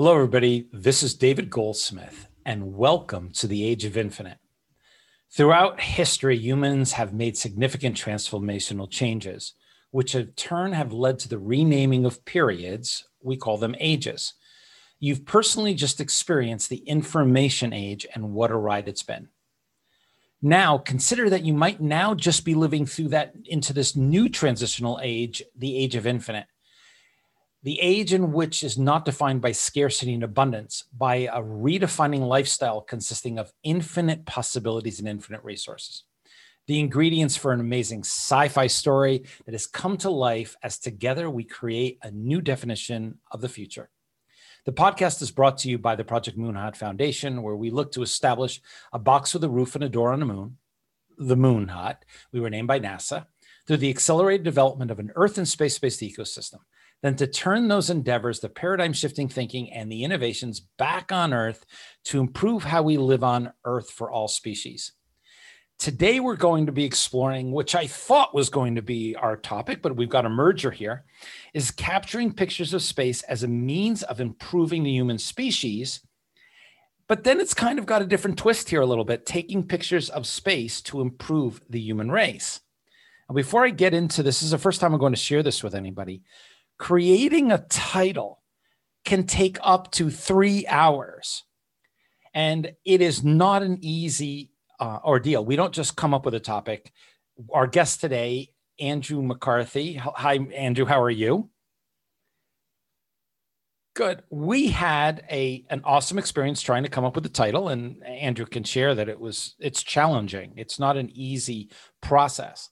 Hello, everybody. This is David Goldsmith, and welcome to the Age of Infinite. Throughout history, humans have made significant transformational changes, which in turn have led to the renaming of periods. We call them ages. You've personally just experienced the information age and what a ride it's been. Now, consider that you might now just be living through that into this new transitional age, the age of infinite the age in which is not defined by scarcity and abundance, by a redefining lifestyle consisting of infinite possibilities and infinite resources. The ingredients for an amazing sci fi story that has come to life as together we create a new definition of the future. The podcast is brought to you by the Project Moon Foundation, where we look to establish a box with a roof and a door on the moon, the Moon Hut. We were named by NASA through the accelerated development of an Earth and space based ecosystem than to turn those endeavors, the paradigm shifting thinking, and the innovations back on Earth to improve how we live on Earth for all species. Today, we're going to be exploring, which I thought was going to be our topic, but we've got a merger here, is capturing pictures of space as a means of improving the human species. But then it's kind of got a different twist here a little bit, taking pictures of space to improve the human race. And before I get into this, this is the first time I'm going to share this with anybody creating a title can take up to three hours. And it is not an easy uh, ordeal. We don't just come up with a topic. Our guest today, Andrew McCarthy. Hi, Andrew. How are you? Good. We had a an awesome experience trying to come up with the title, and Andrew can share that it was it's challenging. It's not an easy process,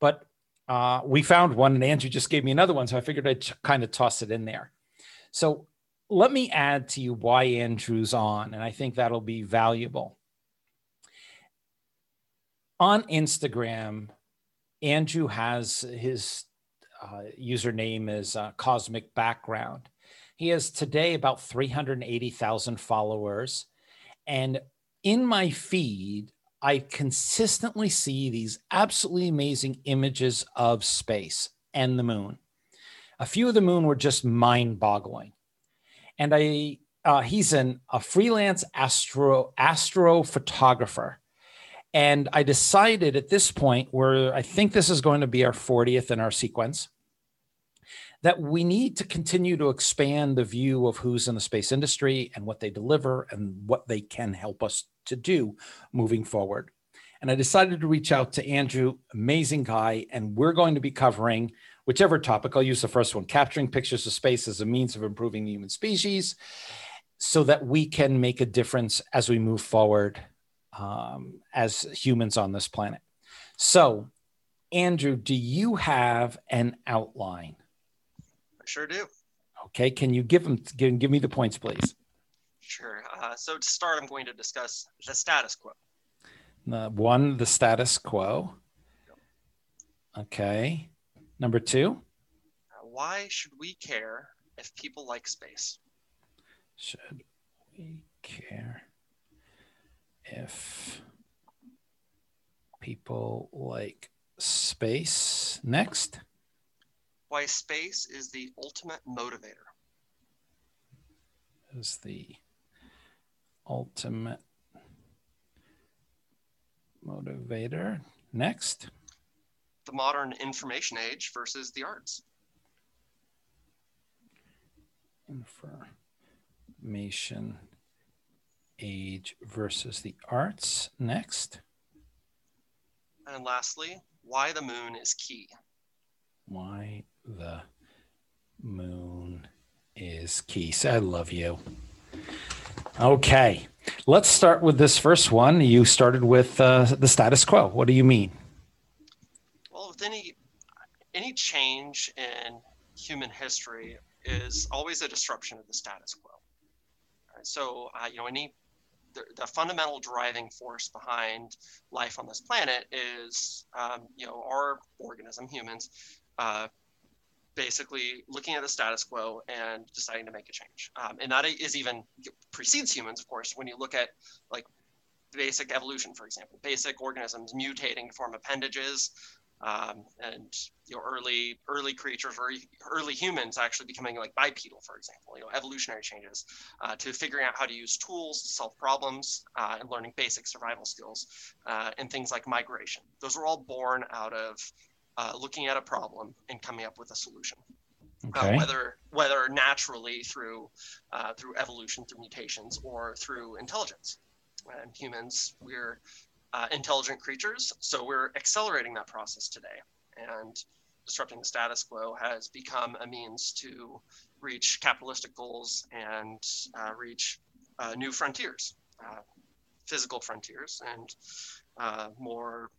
but uh, we found one, and Andrew just gave me another one, so I figured I'd kind of toss it in there. So let me add to you why Andrew's on, and I think that'll be valuable. On Instagram, Andrew has his uh, username is uh, Cosmic Background. He has today about 380,000 followers. And in my feed, I consistently see these absolutely amazing images of space and the moon. A few of the moon were just mind boggling. And I, uh, he's an, a freelance astro astrophotographer. And I decided at this point, where I think this is going to be our 40th in our sequence, that we need to continue to expand the view of who's in the space industry and what they deliver and what they can help us to do moving forward. And I decided to reach out to Andrew, amazing guy, and we're going to be covering whichever topic. I'll use the first one capturing pictures of space as a means of improving the human species so that we can make a difference as we move forward um, as humans on this planet. So, Andrew, do you have an outline? Sure do. Okay, can you give them give, give me the points, please? Sure. Uh, so to start, I'm going to discuss the status quo. The one, the status quo. Okay. Number two. Uh, why should we care if people like space? Should we care if people like space? Next. Why space is the ultimate motivator. Is the ultimate motivator. Next. The modern information age versus the arts. Information age versus the arts. Next. And lastly, why the moon is key. Why the moon is key. So I love you. Okay, let's start with this first one. You started with uh, the status quo. What do you mean? Well, with any any change in human history is always a disruption of the status quo. Right? So, uh, you know, any the, the, fundamental driving force behind life on this planet is, um, you know, our organism, humans, uh, basically looking at the status quo and deciding to make a change. Um, and that is even precedes humans, of course, when you look at like basic evolution, for example, basic organisms mutating to form appendages. um, and you know early early creatures or early humans actually becoming like bipedal for example you know evolutionary changes uh, to figuring out how to use tools to solve problems uh, and learning basic survival skills uh, and things like migration those were all born out of uh, looking at a problem and coming up with a solution uh, whether whether naturally through uh, through evolution through mutations or through intelligence and humans we're uh, intelligent creatures. So we're accelerating that process today. And disrupting the status quo has become a means to reach capitalistic goals and uh, reach uh, new frontiers, uh, physical frontiers, and uh, more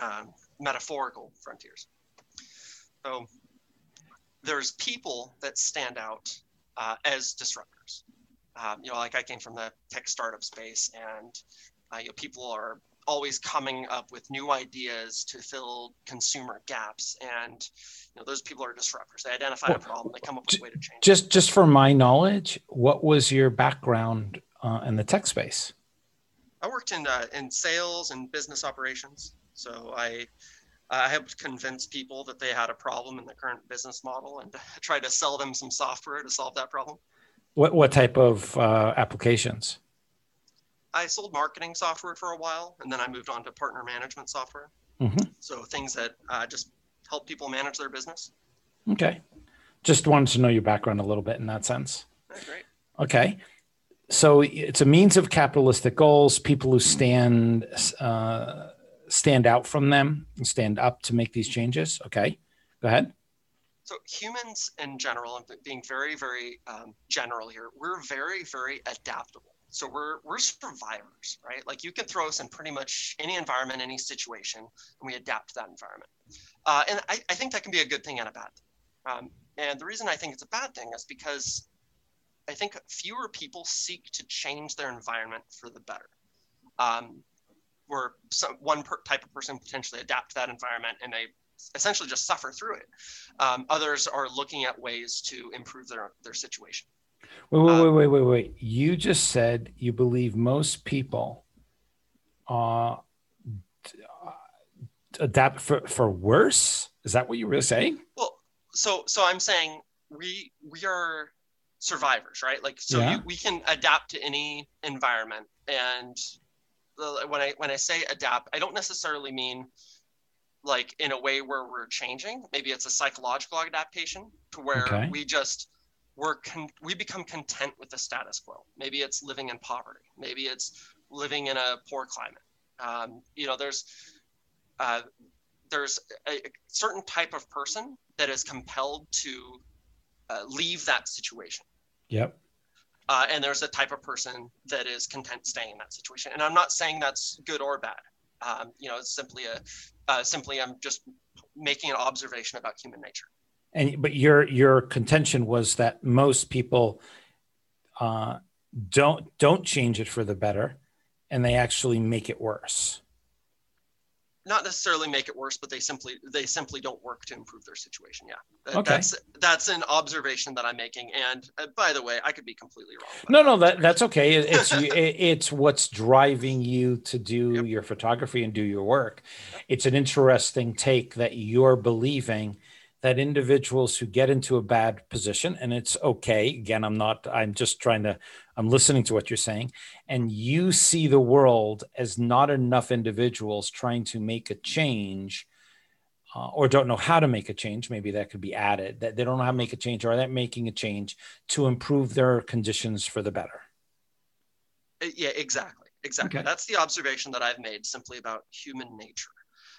um, metaphorical frontiers. So there's people that stand out uh, as disruptors. Um, you know, like I came from the tech startup space, and uh, you know, people are always coming up with new ideas to fill consumer gaps, and you know, those people are disruptors. They identify well, a problem, they come up with a way to change. Just, it. just for my knowledge, what was your background uh, in the tech space? I worked in uh, in sales and business operations. So I I helped convince people that they had a problem in the current business model and try to sell them some software to solve that problem. What what type of uh, applications? I sold marketing software for a while, and then I moved on to partner management software. Mm-hmm. So things that uh, just help people manage their business. Okay, just wanted to know your background a little bit in that sense. great. Okay, so it's a means of capitalistic goals. People who stand uh, stand out from them and stand up to make these changes. Okay, go ahead. So humans in general, and being very, very um, general here, we're very, very adaptable. So we're we're survivors, right? Like you can throw us in pretty much any environment, any situation, and we adapt to that environment. Uh, and I, I think that can be a good thing and a bad thing. Um, and the reason I think it's a bad thing is because I think fewer people seek to change their environment for the better. Um, where some, one per, type of person potentially adapt to that environment and they essentially just suffer through it. Um, others are looking at ways to improve their, their situation. Wait, wait, um, wait, wait, wait, wait. You just said you believe most people uh, adapt for, for worse. Is that what you were saying? Well, so so I'm saying we we are survivors, right? Like so yeah. you, we can adapt to any environment. And when I when I say adapt, I don't necessarily mean like in a way where we're changing. Maybe it's a psychological adaptation to where okay. we just we're con- we become content with the status quo. Maybe it's living in poverty. Maybe it's living in a poor climate. Um, you know, there's uh, there's a, a, certain type of person that is compelled to uh, leave that situation. Yep. Uh, and there's a type of person that is content staying in that situation. And I'm not saying that's good or bad. Um, you know, it's simply a uh, simply I'm just making an observation about human nature and but your your contention was that most people uh, don't don't change it for the better, and they actually make it worse. Not necessarily make it worse, but they simply they simply don't work to improve their situation. Yeah, okay. that's that's an observation that I'm making. And uh, by the way, I could be completely wrong. No, no, that that's okay. It's it's what's driving you to do yep. your photography and do your work. It's an interesting take that you're believing that individuals who get into a bad position and it's okay again i'm not i'm just trying to i'm listening to what you're saying and you see the world as not enough individuals trying to make a change uh, or don't know how to make a change maybe that could be added that they don't know how to make a change or they're making a change to improve their conditions for the better. Uh, yeah exactly exactly. Okay. that's the observation that i've made simply about human nature.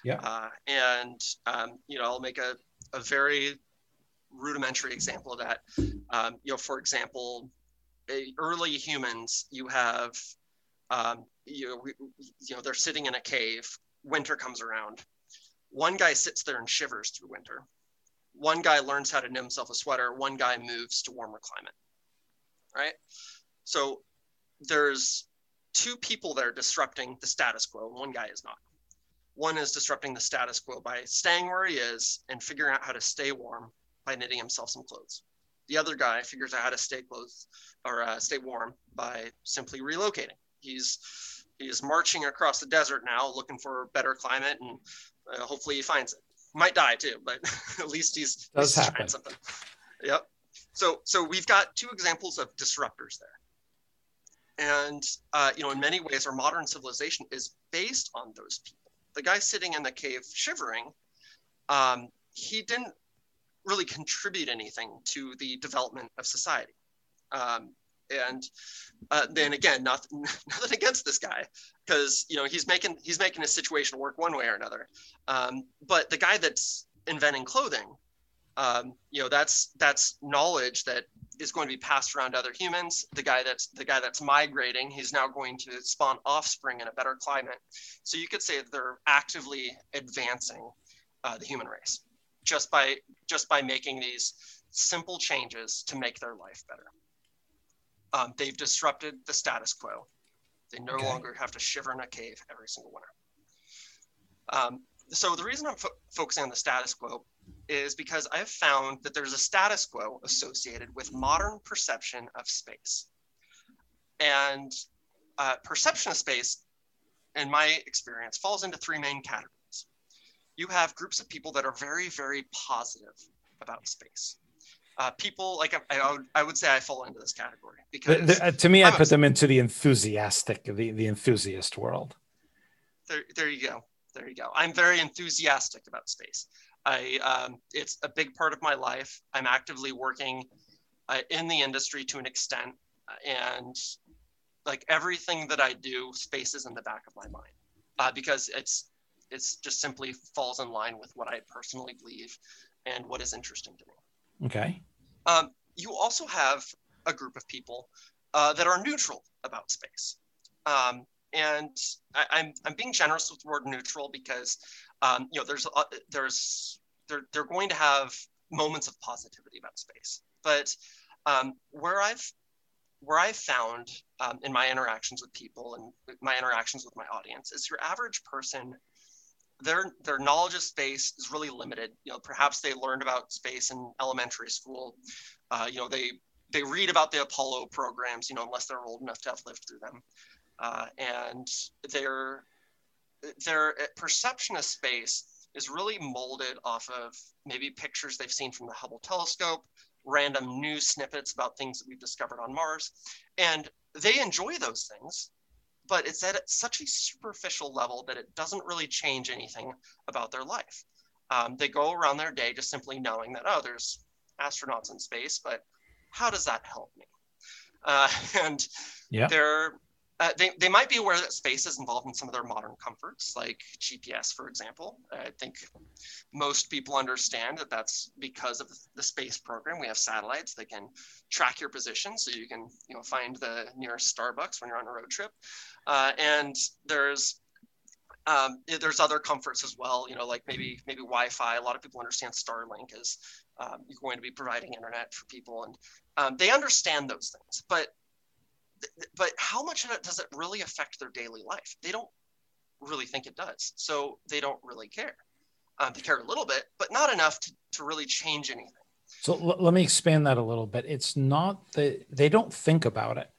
Yeah. Uh, and um, you know i'll make a a very rudimentary example of that. Um, you know, for example, early humans, you have, um, you, you know, they're sitting in a cave. Winter comes around. One guy sits there and shivers through winter. One guy learns how to knit himself a sweater. One guy moves to warmer climate. Right. So there's two people that are disrupting the status quo. One guy is not. One is disrupting the status quo by staying where he is and figuring out how to stay warm by knitting himself some clothes. The other guy figures out how to stay clothes or uh, stay warm by simply relocating. He's he's marching across the desert now, looking for a better climate and Uh, hopefully he finds it. Might die too, but at least he's, Does he's trying something. Yep. So so we've got two examples of disruptors there. And uh, you know, in many ways, our modern civilization is based on those people. The guy sitting in the cave shivering, um, he didn't really contribute anything to the development of society. Um, and uh, then again, nothing, nothing against this guy because you know he's making he's making his situation work one way or another. Um, but the guy that's inventing clothing, um, you know, that's that's knowledge that is going to be passed around to other humans. The guy that's the guy that's migrating, he's now going to spawn offspring in a better climate. So you could say that they're actively advancing uh, the human race just by just by making these simple changes to make their life better. Um, they've disrupted the status quo. They no Okay. longer have to shiver in a cave every single winter. Um, so the reason I'm fo- focusing on the status quo is because I've found that there's a status quo associated with modern perception of space. And uh, perception of space, in my experience, falls into three main categories. You have groups of people that are very, very positive about space. Uh, people like I, I, would, I would say I fall into this category because the- uh, to me, I a- put them into the enthusiastic, the, the enthusiast world. there, there you go. There you go. I'm very enthusiastic about space. I, um, it's a big part of my life. I'm actively working uh, in the industry to an extent, and like everything that I do, space is in the back of my mind uh, because it's it's just simply falls in line with what I personally believe and what is interesting to me. Okay. Um, you also have a group of people uh, that are neutral about space. Um, and I, I'm, I'm being generous with the word neutral because um, you know there's uh, there's they're, they're going to have moments of positivity about space. But um, where I've where I've found um, in my interactions with people and my interactions with my audience is your average person their their knowledge of space is really limited. You know, perhaps they learned about space in elementary school. Uh, you know, they they read about the Apollo programs. You know, unless they're old enough to have lived through them, uh, and their their perception of space is really molded off of maybe pictures they've seen from the Hubble telescope, random news snippets about things that we've discovered on Mars, and they enjoy those things but it's at such a superficial level that it doesn't really change anything about their life. Um, they go around their day just simply knowing that, oh, there's astronauts in space, but how does that help me? Uh, and Yeah. they're, uh, they, they might be aware that space is involved in some of their modern comforts, like GPS, for example. I think most people understand that that's because of the space program. We have satellites that can track your position so you can you know find the nearest starbucks when you're on a road trip uh, and there's um, there's other comforts as well you know like maybe maybe wi-fi a lot of people understand starlink is um, you're going to be providing internet for people and um, they understand those things but but how much does it really affect their daily life they don't really think it does so they don't really care um, they care a little bit but not enough to, to really change anything So l- let me expand that a little bit. It's not that they don't think about it.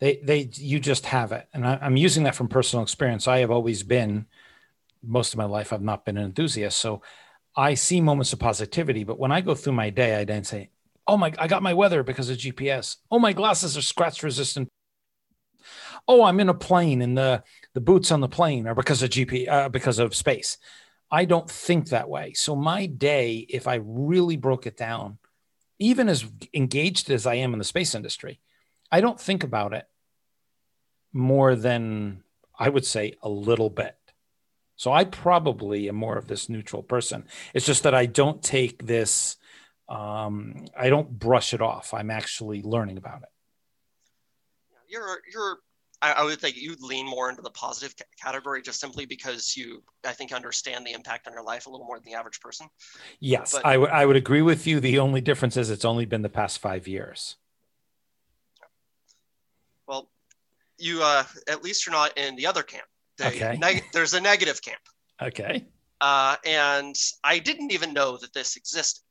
They they you just have it, and I, I'm using that from personal experience. I have always been, most of my life, I've not been an enthusiast. So I see moments of positivity, but when I go through my day, I then say, "Oh my, I got my weather because of GPS. Oh, my glasses are scratch resistant. Oh, I'm in a plane, and the the boots on the plane are because of GP uh, because of space." I don't think that way. So my day, if I really broke it down, even as engaged as I am in the space industry, I don't think about it more than I would say a little bit. So I probably am more of this neutral person. It's just that I don't take this, um, I don't brush it off. I'm actually learning about it. you're you're I, I would think you'd lean more into the positive ca- category just simply because you I think understand the impact on your life a little more than the average person. Yes, But- I would I would agree with you. The only difference is it's only been the past five years. Well, you uh, at least you're not in the other camp. Okay. neg- there's a negative camp, Okay. uh, and I didn't even know that this existed.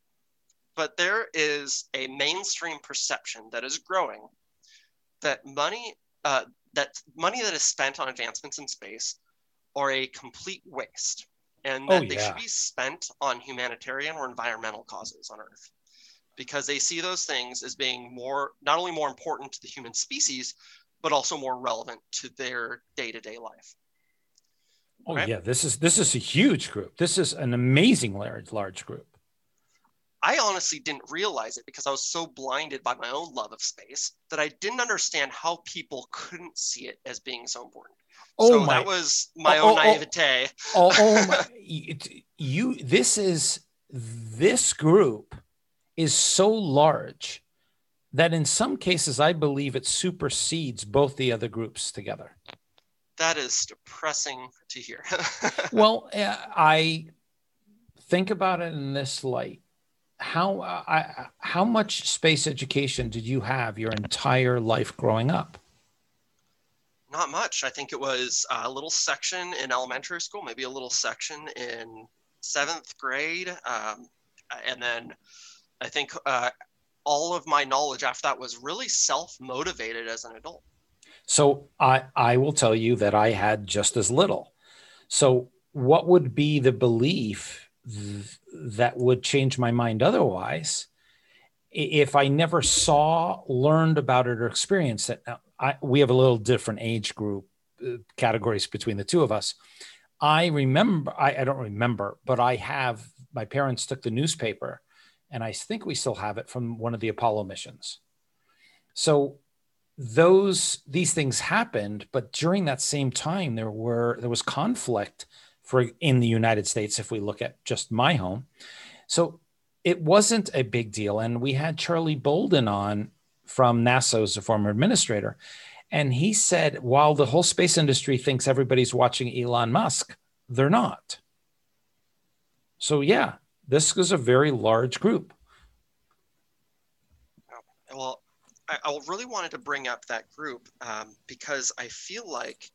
But there is a mainstream perception that is growing that money uh, that money that is spent on advancements in space are a complete waste and that oh, they should be spent on humanitarian or environmental causes on Earth because they see those things as being more not only more important to the human species but also more relevant to their day-to-day life. Oh right? yeah. This is this is a huge group. This is an amazing large large group i honestly didn't realize it because i was so blinded by my own love of space that i didn't understand how people couldn't see it as being so important oh so my. that was my oh, own oh, oh. naivete oh, oh my you this is this group is so large that in some cases, I believe it supersedes both the other groups together. That is depressing to hear. well, eh, I think about it in this light. How uh, I, how much space education did you have your entire life growing up? Not much. I think it was a little section in elementary school, maybe a little section in seventh grade, um, and then I think uh, all of my knowledge after that was really self motivated as an adult. So I I will tell you that I had just as little. So what would be the belief th- that would change my mind otherwise if I never saw, learned about it, or experienced it? Now, I, we have a little different age group uh, categories between the two of us. I remember, I, I don't remember, but I have, my parents took the newspaper and I think we still have it from one of the Apollo missions. So those these things happened, but during that same time there were there was conflict for in the United States if we look at just my home. So it wasn't a big deal and we had Charlie Bolden on from NASA as a former administrator and he said while the whole space industry thinks everybody's watching Elon Musk, they're not. So yeah, this was a very large group. Well, I, I really wanted to bring up that group um, because I feel like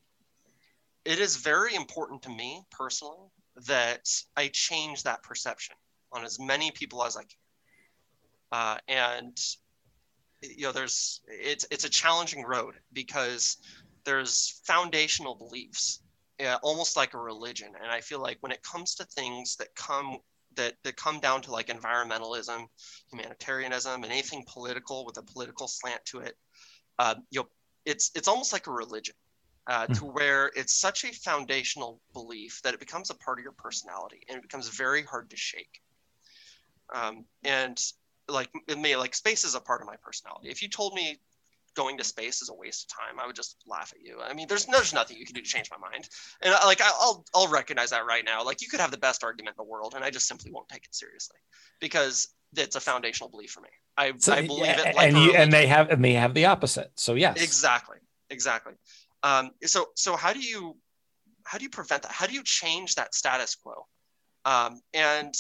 it is very important to me personally that I change that perception on as many people as I can. Uh, and you know, there's it's it's a challenging road because there's foundational beliefs, uh, almost like a religion. And I feel like when it comes to things that come that that come down to like environmentalism, humanitarianism, and anything political with a political slant to it. Uh, you know, it's it's almost like a religion, uh, mm. to where it's such a foundational belief that it becomes a part of your personality and it becomes very hard to shake. Um, and like me, like space is a part of my personality. If you told me going to space is a waste of time, I would just laugh at you. I mean, there's there's nothing you can do to change my mind, and like I'll I'll recognize that right now. Like you could have the best argument in the world, and I just simply won't take it seriously because it's a foundational belief for me. I, so, I believe it. Like and you, and they have and they have the opposite. So yes, exactly, exactly. Um, so so how do you how do you prevent that? How do you change that status quo? Um, and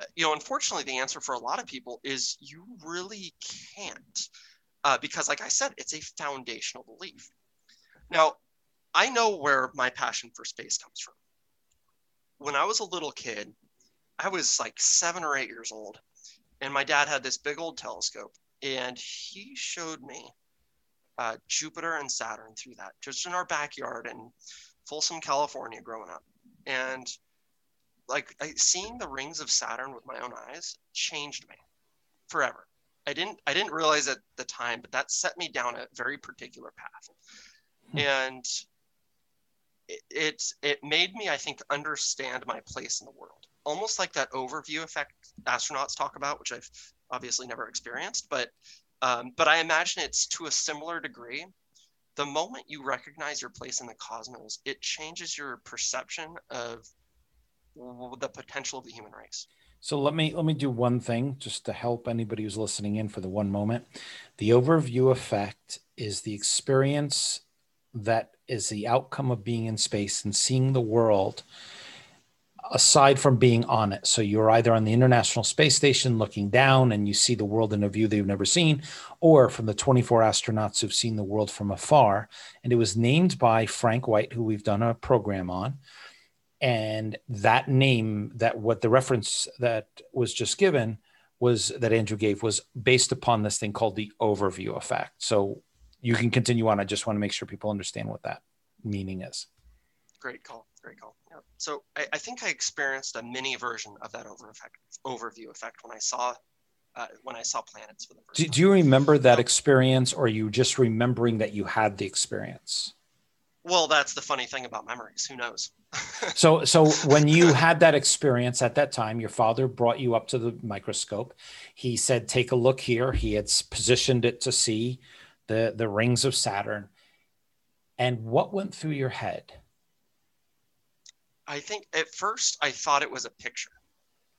uh, you know, unfortunately, the answer for a lot of people is you really can't uh, because, like I said, it's a foundational belief. Now, I know where my passion for space comes from. When I was a little kid, I was like seven or eight years old, and my dad had this big old telescope, and he showed me uh, Jupiter and Saturn through that, just in our backyard in Folsom, California, growing up. And like I, seeing the rings of Saturn with my own eyes changed me forever. I didn't I didn't realize at the time, but that set me down a very particular path, hmm. and it, it it made me I think understand my place in the world, almost like that overview effect astronauts talk about, which I've obviously never experienced, but um, but I imagine it's to a similar degree. The moment you recognize your place in the cosmos, it changes your perception of the potential of the human race. So let me let me do one thing just to help anybody who's listening in for the one moment. The overview effect is the experience that is the outcome of being in space and seeing the world aside from being on it. So you're either on the International Space Station looking down and you see the world in a view that you've never seen, or from the 24 astronauts who've seen the world from afar. And it was named by Frank White, who we've done a program on. And that name that what the reference that was just given was that andrew gave was based upon this thing called the overview effect. So you can continue on. I just want to make sure people understand what that meaning is. Great call Great call. Yeah. So I, I, think I experienced a mini version of that over effect, overview effect when I saw uh, when I saw planets for the first do, time. Do you remember that experience, or are you just remembering that you had the experience? Well, that's the funny thing about memories. Who knows? so, so when you had that experience at that time, your father brought you up to the microscope. He said, "Take a look here." He had positioned it to see the the rings of Saturn. And what went through your head? I think at first I thought it was a picture.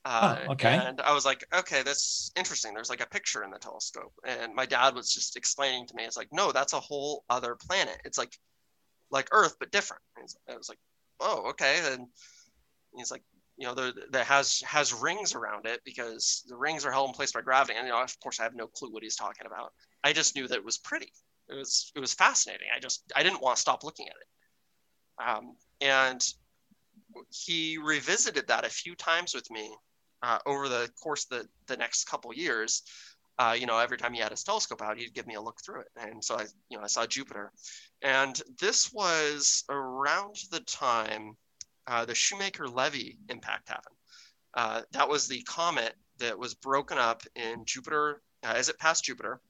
Uh, oh, okay. And I was like, okay, that's interesting. There's like a picture in the telescope. And my dad was just explaining to me, it's like, no, that's a whole other planet. It's like like Earth, but different. And I was like, oh, okay. And he's like, you know, that has has rings around it because the rings are held in place by gravity. And you know, of course, I have no clue what he's talking about. I just knew that it was pretty. It was it was fascinating. I just I didn't want to stop looking at it. Um, and he revisited that a few times with me uh, over the course of the, the next couple years uh, you know, every time he had his telescope out, he'd give me a look through it. And so I, you know, I saw Jupiter. And this was around the time uh, the Shoemaker-Levy impact happened. Uh, that was the comet that was broken up in Jupiter uh, as it passed Jupiter,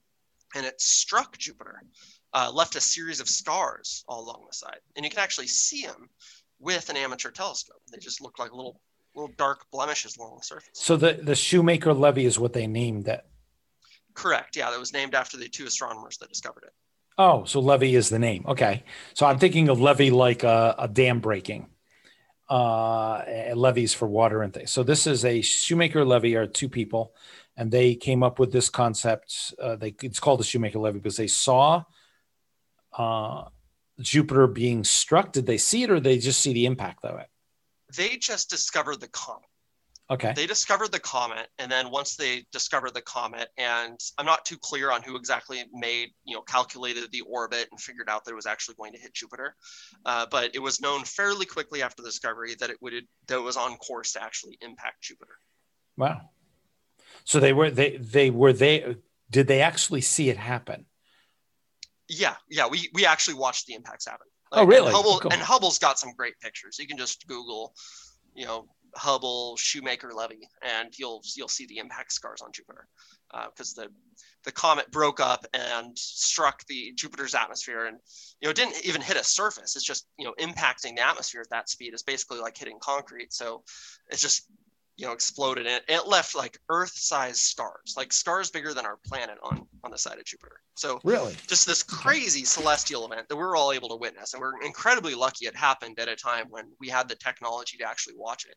and it struck Jupiter, uh, left a series of scars all along the side. And you can actually see them with an amateur telescope. They just look like little little dark blemishes along the surface. So the the Shoemaker-Levy is what they named that Correct. Yeah, that was named after the two astronomers that discovered it. Oh, so Levy is the name. Okay. So I'm thinking of Levy like a, a dam breaking. Uh, levees for water and things. So this is a Shoemaker Levy are two people, and they came up with this concept. Uh, they it's called the Shoemaker Levy because they saw uh, Jupiter being struck. Did they see it, or they just see the impact of it? They just discovered the comet. Okay. They discovered the comet, and then once they discovered the comet, and I'm not too clear on who exactly made, you know, calculated the orbit and figured out that it was actually going to hit Jupiter, uh, but it was known fairly quickly after the discovery that it would that it was on course to actually impact Jupiter. Wow. So they were they they were they did they actually see it happen? Yeah, yeah. We we actually watched the impacts happen. Like, oh, really? And, Hubble, cool. and Hubble's got some great pictures. You can just Google, you know, Hubble, Shoemaker Levy, and you'll you'll see the impact scars on Jupiter because uh, the the comet broke up and struck the Jupiter's atmosphere, and you know it didn't even hit a surface. It's just you know impacting the atmosphere at that speed is basically like hitting concrete. So it's just you know exploded and it left like earth-sized stars like stars bigger than our planet on on the side of jupiter. So really? just this crazy celestial event that we are all able to witness and we're incredibly lucky it happened at a time when we had the technology to actually watch it.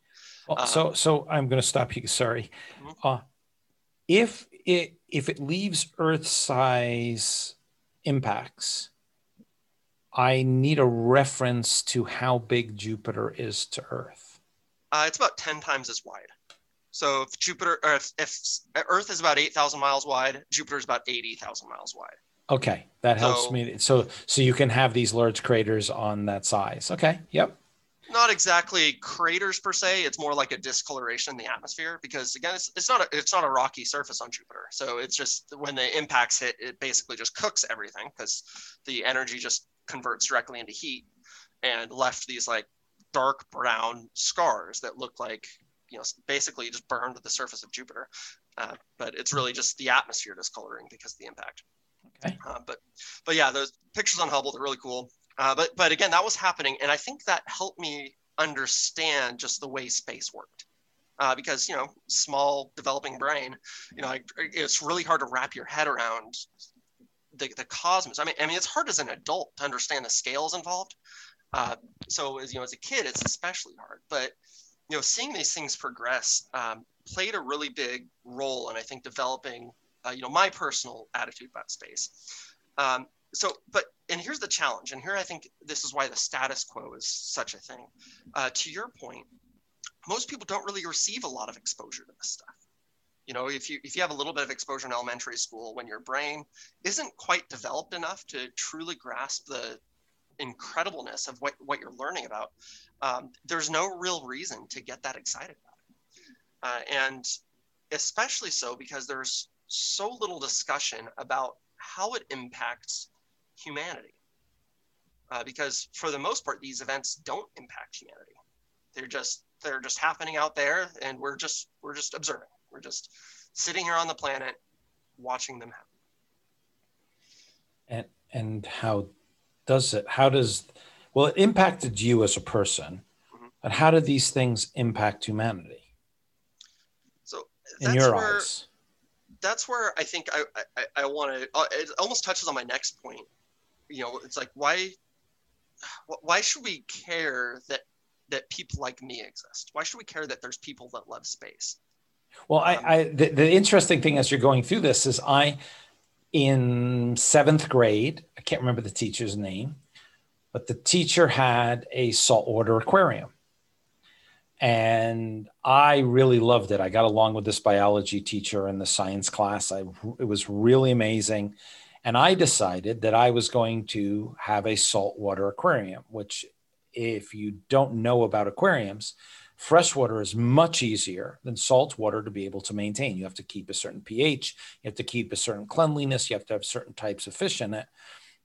Well, um, so so i'm going to stop you sorry. Mm-hmm. uh, if it if it leaves earth-size impacts i need a reference to how big jupiter is to earth uh, it's about 10 times as wide. So if Jupiter, or if, if Earth is about 8,000 miles wide, Jupiter is about 80,000 miles wide. Okay, that helps so, me. So so you can have these large craters on that size. Okay, yep. Not exactly craters per se. It's more like a discoloration in the atmosphere because again, it's, it's not a, it's not a rocky surface on Jupiter. So it's just when the impacts hit, it basically just cooks everything because the energy just converts directly into heat and left these like dark brown scars that look like you know basically just burned the surface of Jupiter. Uh, but it's really just the atmosphere discoloring because of the impact. Okay. Uh, but but yeah, those pictures on Hubble they're really cool. Uh, but but again, that was happening, and I think that helped me understand just the way space worked. Uh, because you know, small developing brain, you know, it's really hard to wrap your head around the, the cosmos. I mean, I mean, it's hard as an adult to understand the scales involved. Uh, so as you know, as a kid, it's especially hard. But you know, seeing these things progress um, played a really big role in I think developing uh, you know my personal attitude about space. Um, so, but and here's the challenge, and here I think this is why the status quo is such a thing. Uh, to your point, most people don't really receive a lot of exposure to this stuff you know if you if you have a little bit of exposure in elementary school when your brain isn't quite developed enough to truly grasp the incredibleness of what, what you're learning about, um, there's no real reason to get that excited about it. Uh, and especially so because there's so little discussion about how it impacts humanity. uh, because for the most part, these events don't impact humanity. They're just they're just happening out there, and we're just we're just observing. We're just sitting here on the planet, watching them happen. And and how does it? How does well it impacted you as a person, mm-hmm. but how do these things impact humanity? So in your where, eyes, that's where I think I I, I want to. Uh, it almost touches on my next point. You know, it's like why why should we care that that people like me exist? Why should we care that there's people that love space? Well, I, um, I the, the interesting thing as you're going through this is I in seventh grade, can't remember the teacher's name, but the teacher had a saltwater aquarium. And I really loved it. I got along with this biology teacher in the science class. I, it was really amazing. And I decided that I was going to have a saltwater aquarium, which, if you don't know about aquariums, freshwater is much easier than saltwater to be able to maintain. You have to keep a certain pH, you have to keep a certain cleanliness, you have to have certain types of fish in it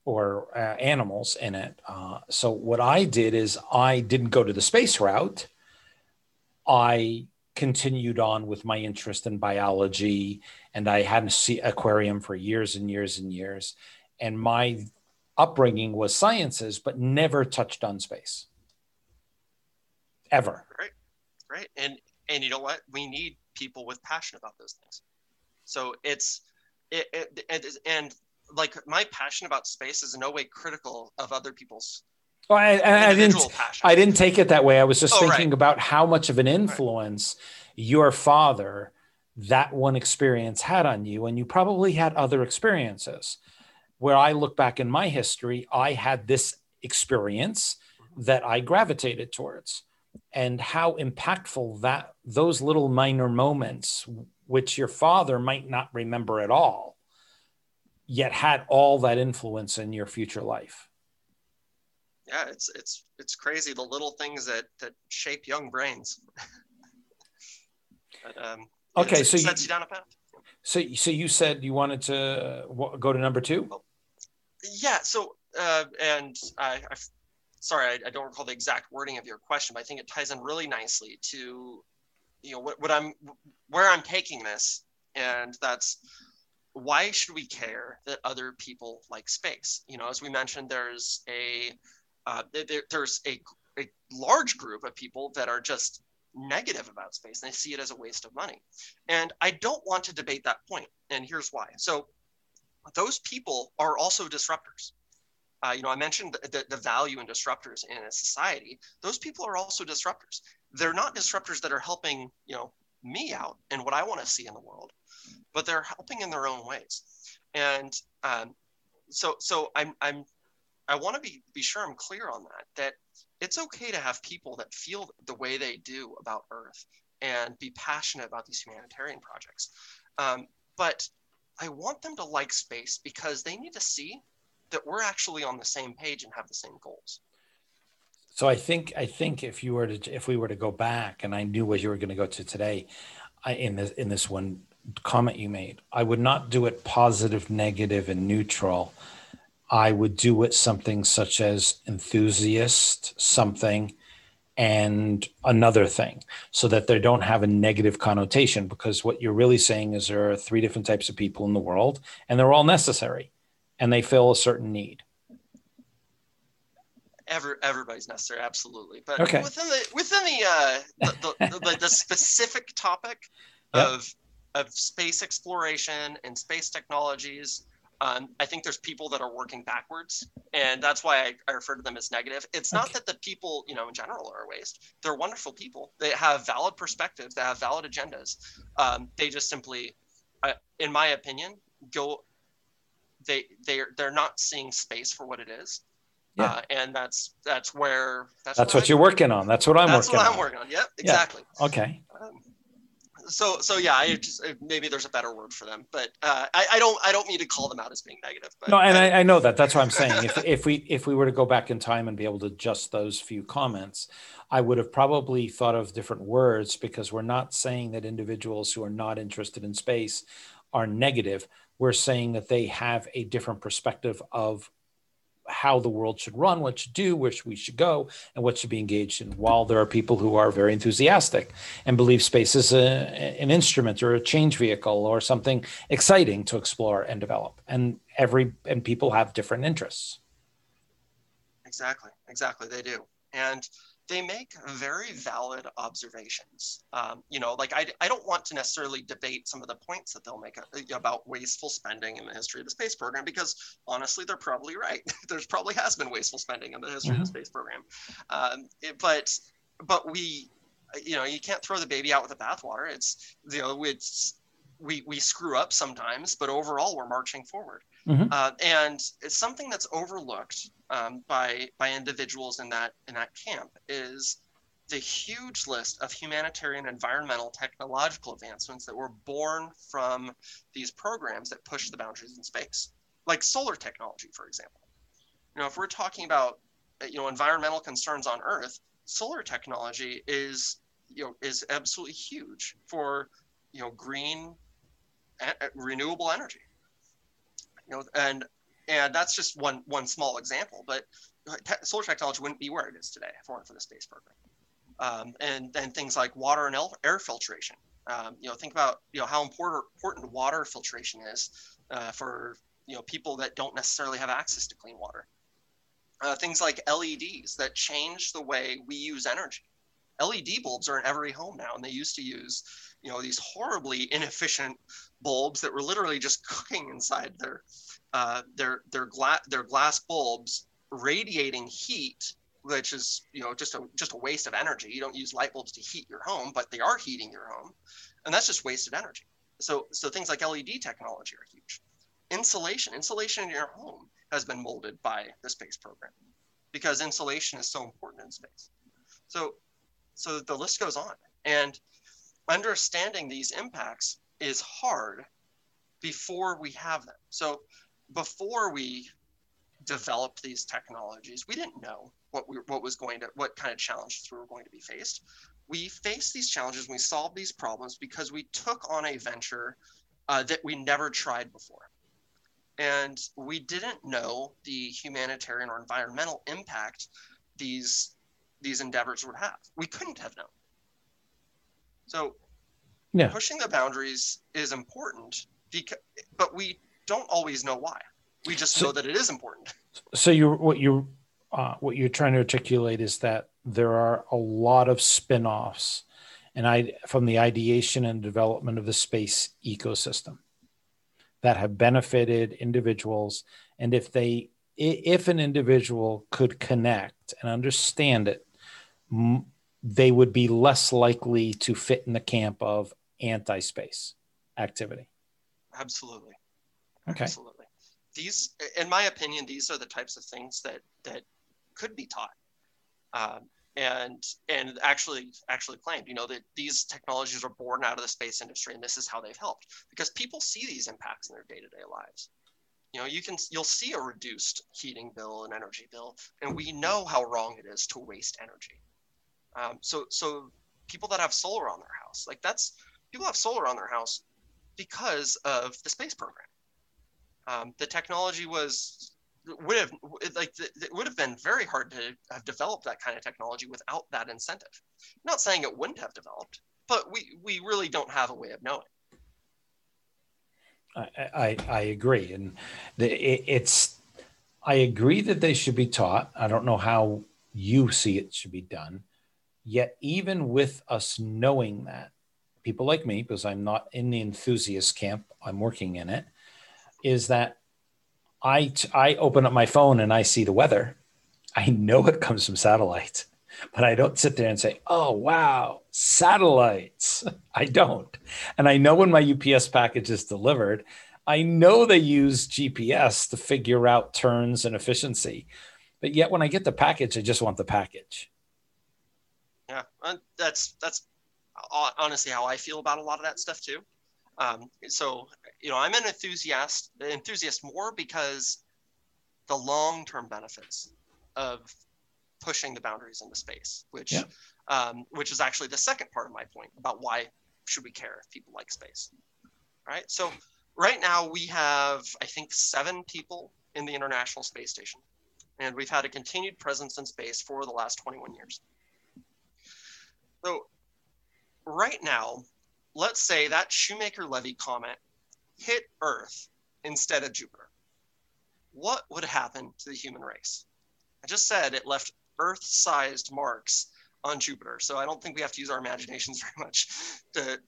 or uh, animals in it. Uh, so, what I did is I didn't go to the space route. I continued on with my interest in biology and I had an aquarium for years and years and years. And my upbringing was sciences, but never touched on space ever. Right, right. And and you know what? We need people with passion about those things. So it's it, it, it and like my passion about space is in no way critical of other people's well, I, I, didn't. Passion. I didn't take it that way. I was just oh, thinking right. about how much of an influence right. your father that one experience had on you and you probably had other experiences where i look back in my history i had this experience that i gravitated towards and how impactful that those little minor moments which your father might not remember at all yet had all that influence in your future life yeah it's it's it's crazy the little things that that shape young brains but, um, Okay, so you, you down a path. So, so you said you wanted to go to number two. Yeah. So, uh, and I, I sorry, I, I, don't recall the exact wording of your question, but I think it ties in really nicely to, you know, what, what I'm, where I'm taking this, and that's why should we care that other people like space? You know, as we mentioned, there's a, uh, there, there's a, a large group of people that are just negative about space and they see it as a waste of money. And I don't want to debate that point, and here's why. So those people are also disruptors. Uh, you know, I mentioned the, the, the, value in disruptors in a society. Those people are also disruptors. They're not disruptors that are helping, you know, me out and what I want to see in the world, but they're helping in their own ways. And um, so, so I'm, I'm, I want to be be sure I'm clear on that. That it's okay to have people that feel the way they do about Earth and be passionate about these humanitarian projects. Um, but I want them to like space because they need to see that we're actually on the same page and have the same goals. So I think I think if you were to if we were to go back and I knew what you were going to go to today, I, in this in this one comment you made, I would not do it positive, negative, and neutral. I would do it something such as enthusiast, something, and another thing, so that they don't have a negative connotation. Because what you're really saying is there are three different types of people in the world, and they're all necessary, and they fill a certain need. Every, everybody's necessary, absolutely. But okay. within the within the uh, the, the, the, the specific topic yep. of of space exploration and space technologies, um, I think there's people that are working backwards, and that's why I, I refer to them as negative. It's not okay. that the people, you know, in general are a waste. They're wonderful people. They have valid perspectives. They have valid agendas. Um, they just simply, uh, in my opinion, go. They they they're not seeing space for what it is. Yeah. Uh, and that's that's where that's, that's what I, you're working on. That's what I'm that's working That's what on. I'm working on. Yep, exactly. Yeah. Okay. Um, so so yeah I just maybe there's a better word for them but uh, I, I don't i don't mean to call them out as being negative but no and I, I know that. That's what i'm saying. If, if we if we were to go back in time and be able to adjust those few comments i would have probably thought of different words because we're not saying that individuals who are not interested in space are negative. We're saying that they have a different perspective of how the world should run, what should do, where we should go, and what should be engaged in. While there are people who are very enthusiastic and believe space is a, an instrument or a change vehicle or something exciting to explore and develop, and every and people have different interests. Exactly, exactly, they do, and they make very valid observations. Um, you know, like I, I don't want to necessarily debate some of the points that they'll make uh, about wasteful spending in the history of the space program because honestly, they're probably right. There's probably has been wasteful spending in the history mm-hmm. of the mm-hmm. space program, um, it, but but we, you know, you can't throw the baby out with the bathwater. It's you know, it's we we screw up sometimes, but overall we're marching forward. Mm-hmm. Uh, and it's something that's overlooked um, by by individuals in that in that camp is the huge list of humanitarian, environmental, technological advancements that were born from these programs that push the boundaries in space, like solar technology, for example. You know, if we're talking about uh, you know environmental concerns on Earth, solar technology is you know is absolutely huge for you know green renewable energy you know and and that's just one one small example but te- solar technology wouldn't be where it is today if it weren't for the space program. Um, and then things like water and air filtration. Um, you know think about you know how important important water filtration is uh, for you know people that don't necessarily have access to clean water. Uh, things like leds that change the way we use energy. Led bulbs are in every home now and they used to use you know these horribly inefficient bulbs that were literally just cooking inside their uh, their their glass their glass bulbs radiating heat which is you know just a just a waste of energy. You don't use light bulbs to heat your home but they are heating your home and that's just wasted energy. So so things like led technology are huge. Insulation insulation in your home has been molded by the space program because insulation is so important in space. So so the list goes on and understanding these impacts is hard before we have them. So before we developed these technologies, we didn't know what we what was going to what kind of challenges we were going to be faced. We faced these challenges, we solved these problems because we took on a venture uh, that we never tried before. And we didn't know the humanitarian or environmental impact these these endeavors would have. We couldn't have known. So yeah. pushing the boundaries is important because but we don't always know why. We just so, know that it is important. So you what you uh, what you're trying to articulate is that there are a lot of spin-offs and I from the ideation and development of the space ecosystem that have benefited individuals and if they if an individual could connect and understand it they would be less likely to fit in the camp of anti-space activity. Absolutely. Okay. Absolutely. These, in my opinion, these are the types of things that that could be taught, um, and and actually actually claimed. You know that these technologies are born out of the space industry, and this is how they've helped because people see these impacts in their day-to-day lives. You know, you can you'll see a reduced heating bill and energy bill, and we know how wrong it is to waste energy. Um, so so people that have solar on their house, like that's people have solar on their house because of the space program. Um, the technology was would have like it would have been very hard to have developed that kind of technology without that incentive. I'm not saying it wouldn't have developed, but we we really don't have a way of knowing. I I, I agree, and the, it, it's I agree that they should be taught. I don't know how you see it should be done. Yet, even with us knowing that, people like me, because I'm not in the enthusiast camp, I'm working in it, is that I I open up my phone and I see the weather. I know it comes from satellites, but I don't sit there and say, oh, wow, satellites. I don't. And I know when my UPS package is delivered, I know they use GPS to figure out turns and efficiency. But yet when I get the package, I just want the package. Yeah, that's that's honestly how I feel about a lot of that stuff too. Um, so you know, I'm an enthusiast, enthusiast more because the long-term benefits of pushing the boundaries into space, which yeah. um, which is actually the second part of my point about why should we care if people like space. Right. So right now we have I think seven people in the International Space Station. and we've had a continued presence in space for the last 21 years. So, right now, let's say that Shoemaker Levy comet hit Earth instead of Jupiter. What would happen to the human race? I just said it left Earth sized marks on Jupiter. So I don't think we have to use our imaginations very much to,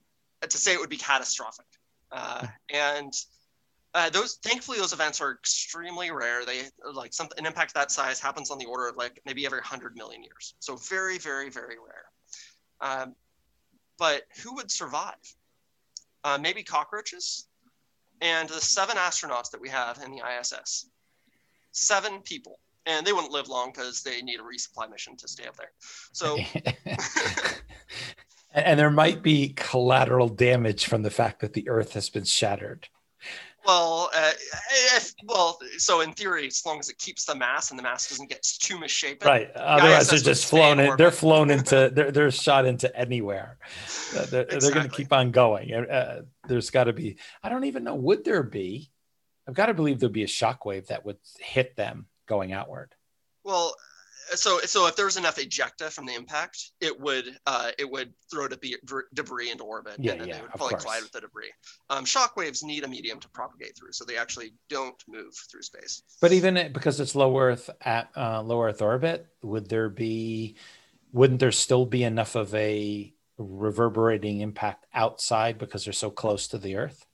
to say it would be catastrophic. Uh, and uh, those thankfully those events are extremely rare. They like some an impact that size happens on the order of like maybe every 100 million years. So very, very, very rare. Um, but who would survive? Uh, maybe cockroaches, and the seven astronauts that we have in the ISS. Seven people and they wouldn't live long because they need a resupply mission to stay up there. So, and there might be collateral damage from the fact that the Earth has been shattered. Well, uh, if, well, so in theory, as long as it keeps the mass and the mass doesn't get too misshapen, right? Otherwise, they're just flown in. They're flown into. They're they're shot into anywhere. Uh, they're, exactly. they're going to keep on going. Uh, there's got to be. I don't even know. Would there be? I've got to believe there'd be a shockwave that would hit them going outward. Well, so so if there was enough ejecta from the impact, it would uh, it would throw debris, debris into orbit, yeah, and then yeah, they would probably collide with the debris. Um, shock waves need a medium to propagate through, so they actually don't move through space. But even because it's low Earth at uh, low Earth orbit, would there be? Wouldn't there still be enough of a reverberating impact outside because they're so close to the Earth?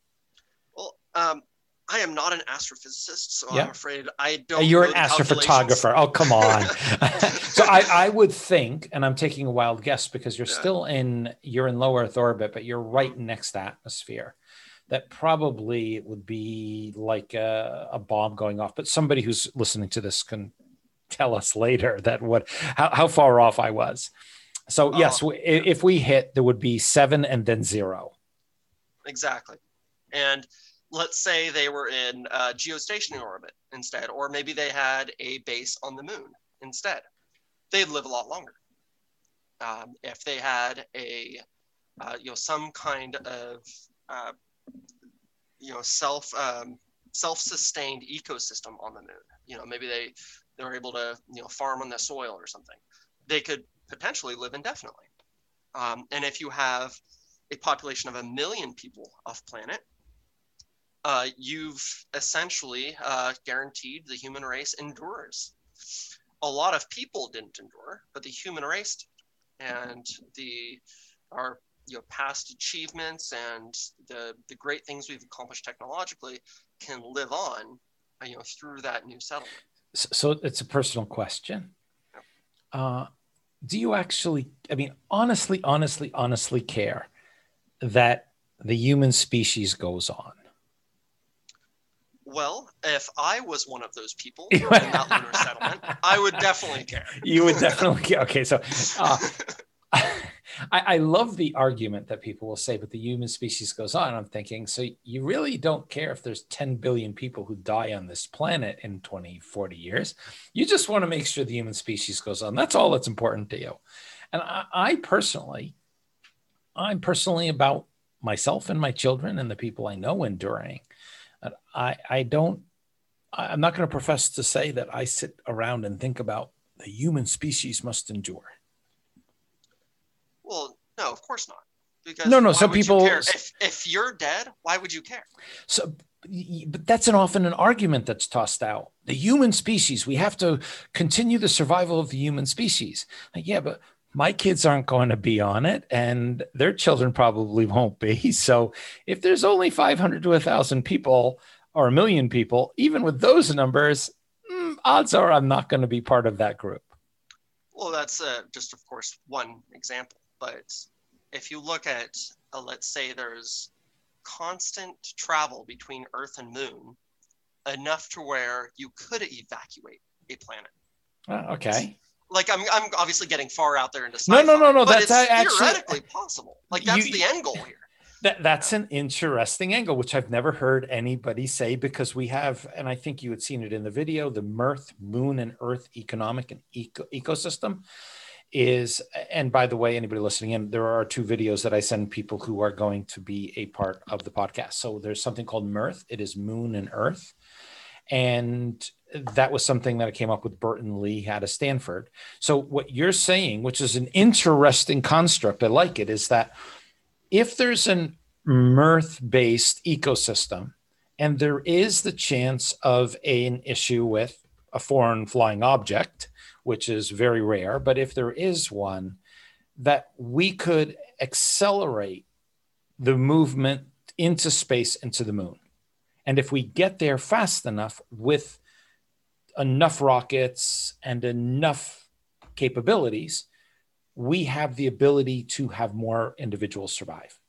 Well, um, I am not an astrophysicist, so yeah. I'm afraid I don't. You're an astrophotographer. Oh, come on. so I, I would think, and I'm taking a wild guess because you're yeah. still in you're in low Earth orbit, but you're right next to atmosphere. That probably would be like a, a bomb going off. But somebody who's listening to this can tell us later that what how, how far off I was. So ah. yes, oh, if we hit, there would be seven and then zero. Exactly, and let's say they were in uh, geostationary orbit instead, or maybe they had a base on the moon instead. They'd live a lot longer. Um, if they had a, uh, you know, some kind of, uh, you know, self um, self-sustained ecosystem on the moon. You know, maybe they they were able to, you know, farm on the soil or something. They could potentially live indefinitely. Um, and if you have a population of a million people off planet, uh, you've essentially uh, guaranteed the human race endures. A lot of people didn't endure, but the human race did. And the our you know past achievements and the the great things we've accomplished technologically can live on uh, you know through that new settlement. So it's a personal question. Uh, do you actually? I mean, honestly, honestly, honestly, care that the human species goes on? Well, if I was one of those people in that lunar settlement, I would definitely care. You would definitely care. Okay, so uh, I, I, love the argument that people will say, but the human species goes on. I'm thinking, so you really don't care if there's 10 billion people who die on this planet in 20, 40 years. You just want to make sure the human species goes on. That's all that's important to you. And I, I personally, I'm personally about myself and my children and the people I know enduring I, I don't, I'm not going to profess to say that I sit around and think about the human species must endure. Well, no, of course not. Because no, no. Some people, if, if you're dead, why would you care? So, but that's an often an argument that's tossed out. The human species, we have to continue the survival of the human species. Like, yeah, but my kids aren't going to be on it and their children probably won't be. So if there's only 500 to 1,000 people or a million people, even with those numbers, mm, odds are I'm not going to be part of that group. Well, that's uh, just, of course, one example. But if you look at, uh, let's say there's constant travel between Earth and Moon, enough to where you could evacuate a planet. Uh, okay like I'm, I'm obviously getting far out there into sci-fi, no, no, no, no. That's actually, theoretically possible. Like that's you, the end goal here. That, that's an interesting angle, which I've never heard anybody say because we have, and I think you had seen it in the video, the Mirth, Moon, and Earth economic and eco- ecosystem is, and by the way, anybody listening in, there are two videos that I send people who are going to be a part of the podcast. So there's something called Mirth, it is Moon and Earth And that was something that I came up with Burton Lee out of Stanford. So what you're saying, which is an interesting construct, I like it, is that if there's an mirth-based ecosystem, and there is the chance of an issue with a foreign flying object, which is very rare, but if there is one, that we could accelerate the movement into space into the moon. And if we get there fast enough with enough rockets and enough capabilities, we have the ability to have more individuals survive.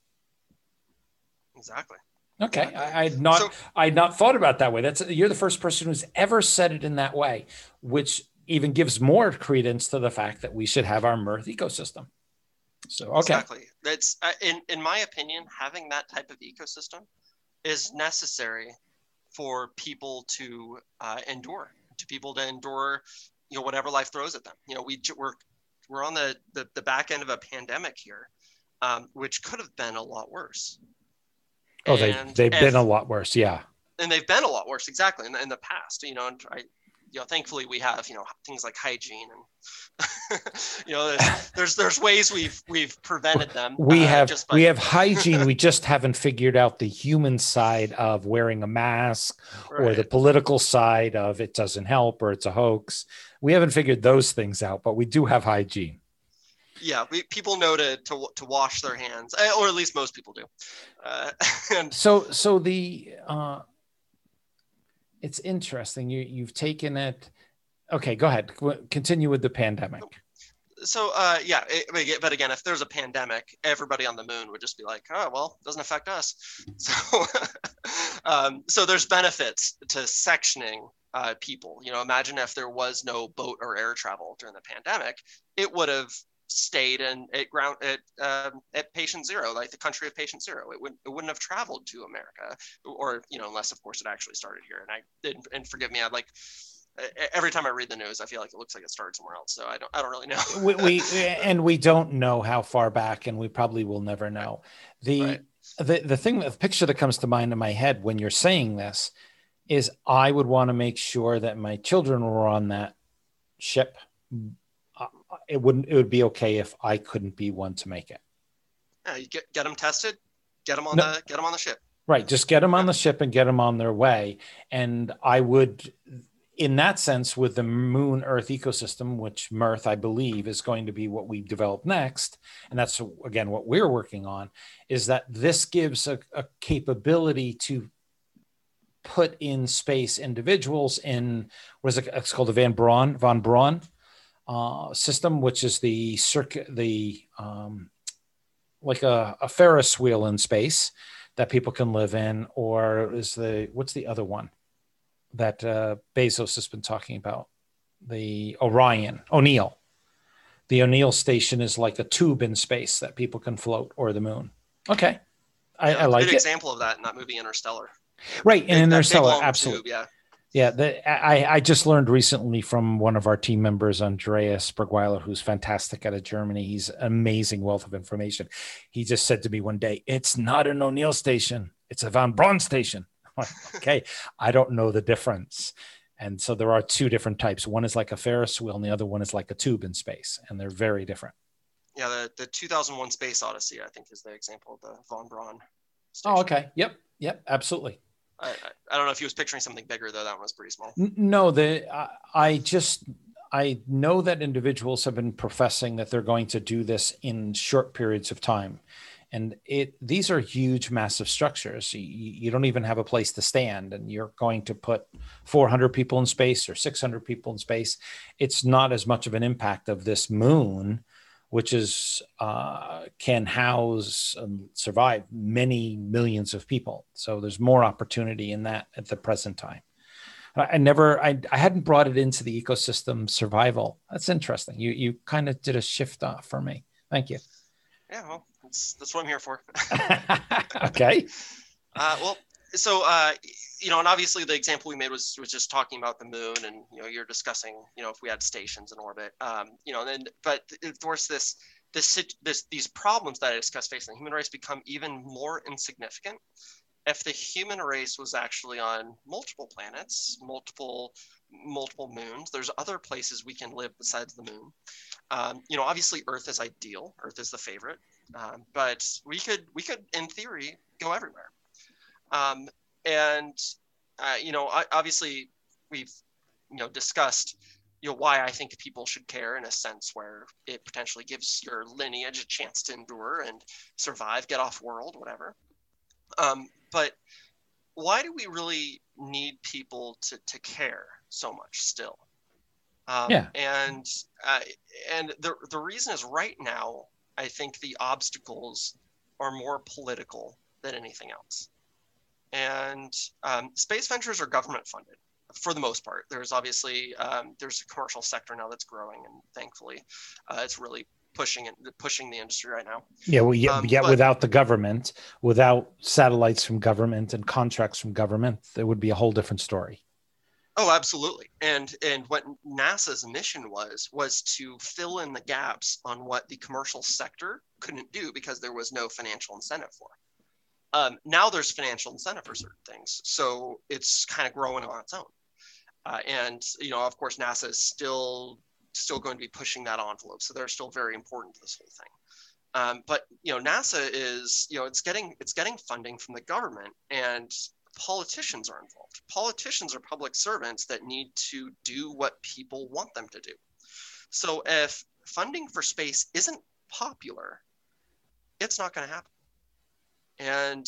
Exactly. Okay, exactly. I, would not so, I'd not thought about that way. That's you're the first person who's ever said it in that way, which even gives more credence to the fact that we should have our mirth ecosystem. So okay, exactly. That's uh, in in my opinion, having that type of ecosystem is necessary for people to uh, endure, to people to endure, you know, whatever life throws at them. You know, we we're we're on the the, the back end of a pandemic here, um, which could have been a lot worse. Oh, they they've been a lot worse. Yeah. And they've been a lot worse, exactly, in the, in the past. You know, and I, you know, thankfully we have you know things like hygiene and you know there's, there's, there's ways we've we've prevented them. We uh, have by- we have hygiene. we just haven't figured out the human side of wearing a mask right. or the political side of it doesn't help or it's a hoax. We haven't figured those things out, but we do have hygiene yeah, we, people know to, to to wash their hands, eh, or at least most people do. Uh, and so, so the uh, it's interesting. You you've taken it. Okay, go ahead. Continue with the pandemic. So, uh, yeah, it, but again, if there's a pandemic, everybody on the moon would just be like, "Oh, well, it doesn't affect us." So, um, so there's benefits to sectioning uh, people. You know, imagine if there was no boat or air travel during the pandemic, it would have stayed in at ground at um, at patient zero, like the country of patient zero. It wouldn't it wouldn't have traveled to America, or you know, unless of course it actually started here. And I did, and forgive me, I like every time I read the news, I feel like it looks like it started somewhere else. So I don't I don't really know. we, we and we don't know how far back, and we probably will never know. The right. the the thing, the picture that comes to mind in my head when you're saying this is I would want to make sure that my children were on that ship it wouldn't it would be okay if I couldn't be one to make it. Yeah, you get get them tested, get them on no, the get them on the ship. Right, just get them on the ship and get them on their way. And I would, in that sense, with the Moon Earth ecosystem, which Mirth I believe is going to be what we develop next, and that's again what we're working on, is that this gives a, a capability to put in space individuals in what is it? It's called the Van Braun von Braun uh, system, which is the circuit, the um, like a, a Ferris wheel in space that people can live in, or is the what's the other one that uh, Bezos has been talking about? The Orion, O'Neill. The O'Neill station is like a tube in space that people can float, or the moon. Okay, I, yeah, I like good it. example of that in that movie Interstellar. Right, in Interstellar, absolutely. Tube, yeah. Yeah, the, I, I just learned recently from one of our team members, Andreas Bergweiler, who's fantastic out of Germany. He's an amazing wealth of information. He just said to me one day, "It's not an O'Neill station; it's a Von Braun station." Like, okay, I don't know the difference. And so there are two different types. One is like a Ferris wheel, and the other one is like a tube in space, and they're very different. Yeah, the, the 2001 Space Odyssey, I think, is the example of the Von Braun. Oh, station. Oh, okay. Yep. Yep. Absolutely. I, I don't know if he was picturing something bigger though. That one was pretty small. No, the I, I just I know that individuals have been professing that they're going to do this in short periods of time. And it these are huge, massive structures. You, you don't even have a place to stand, and you're going to put 400 people in space or 600 people in space. It's not as much of an impact of this moon which is uh, can house and survive many millions of people. So there's more opportunity in that at the present time. I never, I, I hadn't brought it into the ecosystem survival. That's interesting. You you kind of did a shift off for me. Thank you. Yeah, well, that's that's what I'm here for. okay. Uh, well, so uh, you know, and obviously the example we made was was just talking about the moon, and you know, you're discussing, you know, if we had stations in orbit, um, you know, and then but of course this this this these problems that I discussed facing the human race become even more insignificant if the human race was actually on multiple planets, multiple multiple moons, there's other places we can live besides the moon. Um, you know, obviously Earth is ideal. Earth is the favorite, um, but we could we could in theory go everywhere. Um, and uh, you know, obviously we've you know discussed you know why I think people should care in a sense where it potentially gives your lineage a chance to endure and survive, get off world, whatever. Um, but why do we really need people to, to care so much still? Um, yeah. And uh, and the the reason is right now I think the obstacles are more political than anything else. And um, space ventures are government funded for the most part. There's obviously um, there's a commercial sector now that's growing, and thankfully, uh, it's really pushing it, pushing the industry right now. Yeah, well, yeah, um, but, without the government, without satellites from government and contracts from government, there would be a whole different story. Oh, absolutely. And and what NASA's mission was was to fill in the gaps on what the commercial sector couldn't do because there was no financial incentive for. Um, now there's financial incentive for certain things, so it's kind of growing on its own. Uh, and you know, of course, NASA is still still going to be pushing that envelope, so they're still very important to this whole thing. Um, but you know, NASA is you know it's getting it's getting funding from the government, and politicians are involved. Politicians are public servants that need to do what people want them to do. So if funding for space isn't popular, it's not going to happen. And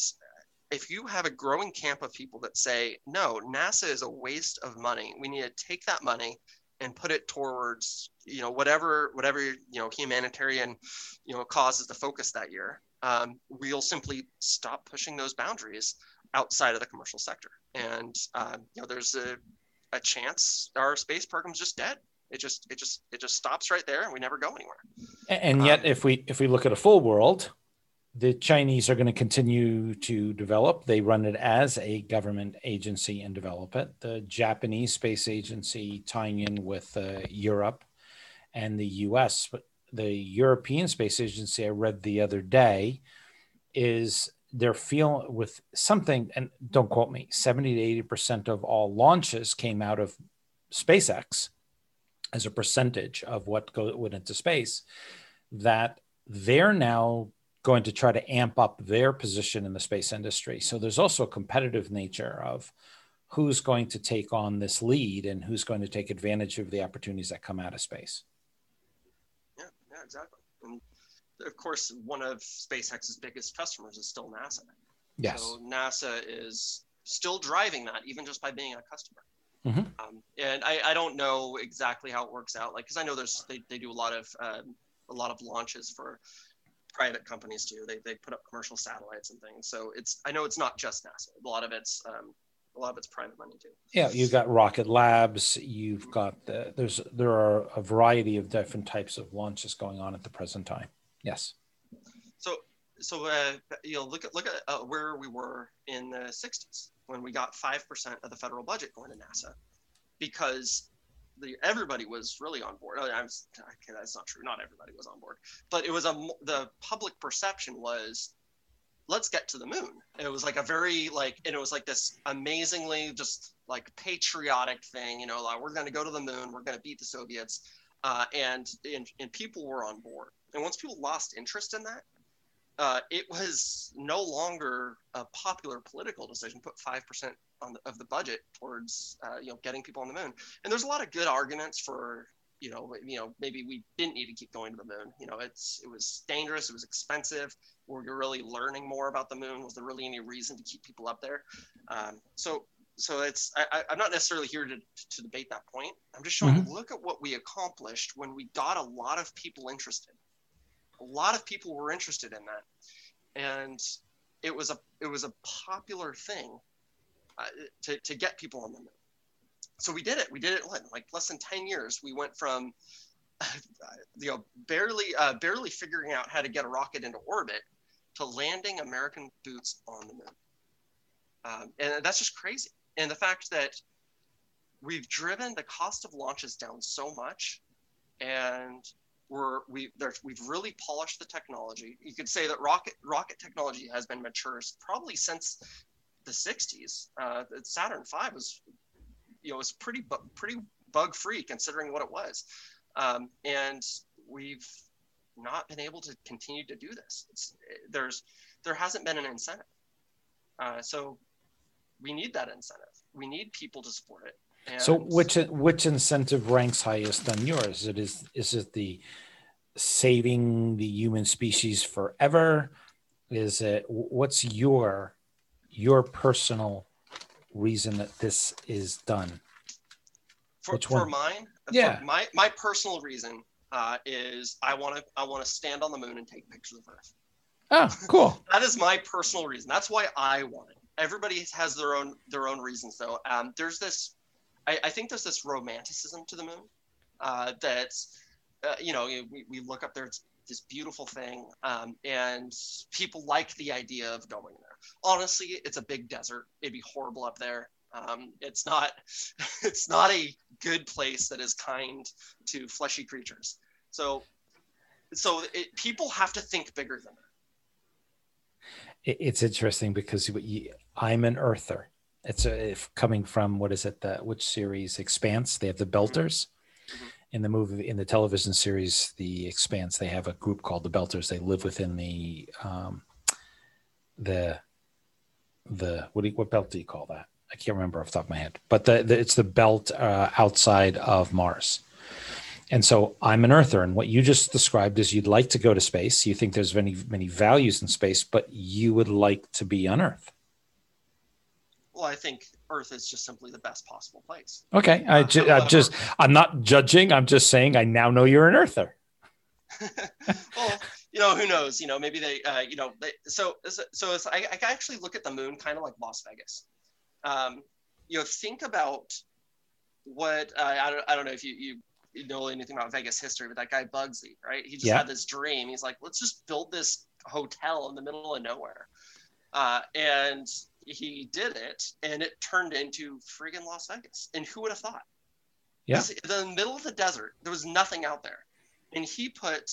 if you have a growing camp of people that say, no, NASA is a waste of money, we need to take that money and put it towards, you know, whatever, whatever, you know, humanitarian, you know, causes the focus that year, um, we'll simply stop pushing those boundaries outside of the commercial sector. And, uh, you know, there's a, a chance our space program's just dead. It just, it just, it just stops right there and we never go anywhere. And yet, um, if we, if we look at a full world, the Chinese are going to continue to develop. They run it as a government agency and develop it. The Japanese space agency tying in with uh, Europe and the US. The European Space Agency, I read the other day, is they're feeling with something, and don't quote me, 70 to 80% of all launches came out of SpaceX as a percentage of what go, went into space, that they're now going to try to amp up their position in the space industry. So there's also a competitive nature of who's going to take on this lead and who's going to take advantage of the opportunities that come out of space. Yeah, yeah, exactly. And of course, one of SpaceX's biggest customers is still NASA. Yes. So NASA is still driving that, even just by being a customer. Mm-hmm. Um, and I, I, don't know exactly how it works out, like because I know there's they, they do a lot of um, a lot of launches for private companies do. They, they put up commercial satellites and things. So it's I know it's not just NASA. A lot of it's um, a lot of it's private money too. Yeah, you've got Rocket Labs. You've got the, there's there are a variety of different types of launches going on at the present time. Yes. So so uh, you know look at look at uh, where we were in the 60s when we got five percent of the federal budget going to NASA because the everybody was really on board. I am okay, that's not true. Not everybody was on board, but it was a the public perception was let's get to the moon. It was like a very like and it was like this amazingly just like patriotic thing. You know, like we're going to go to the moon. We're going to beat the Soviets, uh, and, and and people were on board. And once people lost interest in that, uh, it was no longer a popular political decision. To put five percent the, of the budget towards uh, you know getting people on the moon. And there's a lot of good arguments for you know you know maybe we didn't need to keep going to the moon. You know it's it was dangerous, it was expensive. Were you really learning more about the moon? Was there really any reason to keep people up there? Um, so so it's I, am not necessarily here to, to debate that point. I'm just showing mm-hmm. look at what we accomplished when we got a lot of people interested. A lot of people were interested in that, and it was a it was a popular thing uh, to, to get people on the moon. So we did it. We did it in like less than 10 years. We went from you know barely uh, barely figuring out how to get a rocket into orbit to landing American boots on the moon. Um, and that's just crazy. And the fact that we've driven the cost of launches down so much, and we're we we've really polished the technology. You could say that rocket rocket technology has been mature probably since the 60s, uh, Saturn V was, you know, was pretty bu- pretty bug free considering what it was, um, and we've not been able to continue to do this. It's, there's there hasn't been an incentive, uh, so we need that incentive. We need people to support it. And so which which incentive ranks highest on yours? It is is it the saving the human species forever? Is it what's your your personal reason that this is done? For, for mine, yeah, for my my personal reason uh, is I want to I want to stand on the moon and take pictures of Earth. Oh, cool. that is my personal reason. That's why I want it. Everybody has their own their own reasons though. Um, there's this I, I think there's this romanticism to the moon uh, that's, uh, you know, we, we look up there, it's this beautiful thing. Um, and people like the idea of going there. Honestly, it's a big desert. It'd be horrible up there. Um, it's not, it's not a good place that is kind to fleshy creatures. So, so it, people have to think bigger than that. It's interesting because I'm an earther it's a, if coming from what is it? The which series? Expanse. They have the Belters. Mm-hmm. In the movie, in the television series, The Expanse, they have a group called the Belters. They live within the um, the the what do you, what belt do you call that? I can't remember off the top of my head, but the, the it's the belt uh, outside of Mars. And so I'm an earther, and what you just described is you'd like to go to space. You think there's many many values in space, but you would like to be on Earth. Well, I think Earth is just simply the best possible place. Okay, I ju- I'm just I'm not judging. I'm just saying I now know you're an Earther. well, you know, who knows? You know, maybe they, uh, you know, they, so so I, I actually look at the moon kind of like Las Vegas. Um, you know, think about what uh, I don't I don't know if you you you know anything about Vegas history, but that guy Bugsy, right? He just yeah. had this dream. He's like, let's just build this hotel in the middle of nowhere. Uh, and he did it and it turned into friggin' Las Vegas. And who would have thought? Yeah. In the middle of the desert, there was nothing out there. And he put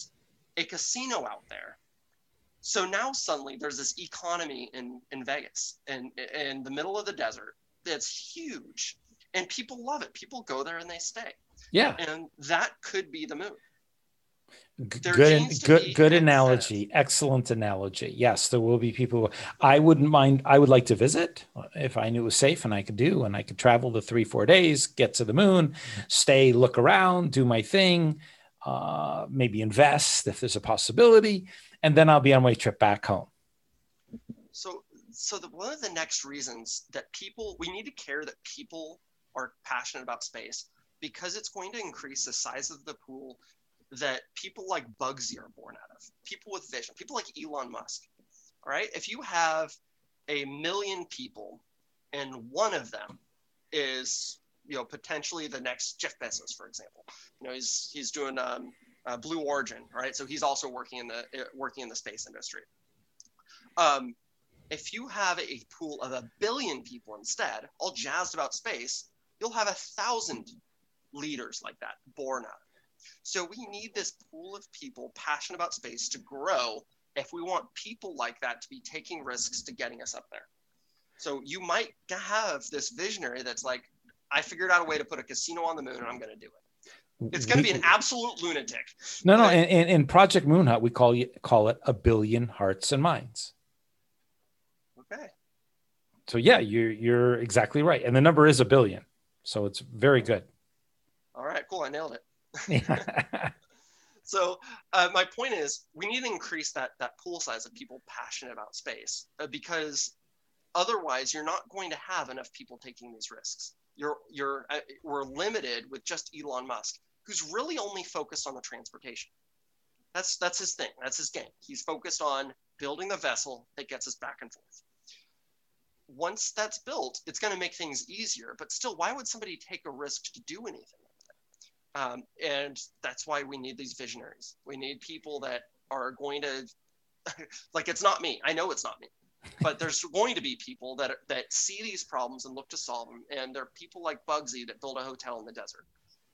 a casino out there. So now suddenly there's this economy in, in Vegas and in the middle of the desert that's huge. And people love it. People go there and they stay. Yeah. And that could be the good good good analogy excellent analogy. Yes there will be people i wouldn't mind i would like to visit if i knew it was safe and i could do and i could travel the three four days get to the moon stay look around do my thing uh, maybe invest if there's a possibility and then i'll be on my trip back home. So so the, one of the next reasons that people we need to care that people are passionate about space because it's going to increase the size of the pool that people like Bugsy are born out of, people with vision, people like Elon Musk. All right. If you have a million people and one of them is, you know, potentially the next Jeff Bezos, for example, you know, he's, he's doing um, uh, Blue Origin, right? So he's also working in the, uh, working in the space industry. Um, if you have a pool of a billion people instead, all jazzed about space, you'll have a thousand leaders like that born out so we need this pool of people passionate about space to grow if we want people like that to be taking risks to getting us up there. So you might have this visionary that's like, I figured out a way to put a casino on the moon and I'm going to do it. It's going to be an absolute lunatic. No, no. In, in Project Moon Hut, we call you call it a billion hearts and minds. Okay. So yeah, you're you're exactly right, and the number is a billion. So it's very good. All right, cool. I nailed it. so uh, my point is we need to increase that that pool size of people passionate about space uh, because otherwise you're not going to have enough people taking these risks. You're you're uh, we're limited with just elon musk who's really only focused on the transportation. That's that's his thing. That's his game. He's focused on building the vessel that gets us back and forth. Once that's built it's going to make things easier but still why would somebody take a risk to do anything um, and that's why we need these visionaries. We need people that are going to, like, it's not me. I know it's not me, but there's going to be people that that see these problems and look to solve them. And there are people like Bugsy that build a hotel in the desert,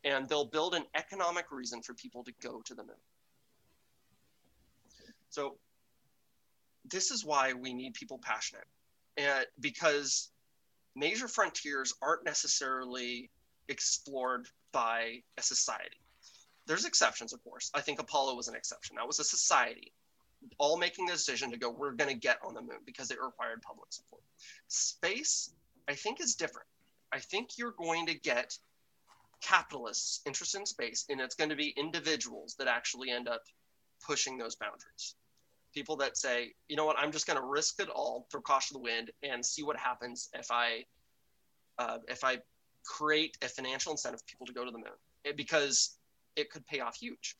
and they'll build an economic reason for people to go to the moon. So this is why we need people passionate. and because major frontiers aren't necessarily explored by a society. There's exceptions, of course. I think Apollo was an exception. That was a society all making the decision to go, we're going to get on the moon because it required public support. Space, I think, is different. I think you're going to get capitalists interested in space, and it's going to be individuals that actually end up pushing those boundaries. People that say, you know what, I'm just going to risk it all, throw caution to the wind, and see what happens if I uh, if I create a financial incentive for people to go to the moon, it, because it could pay off huge.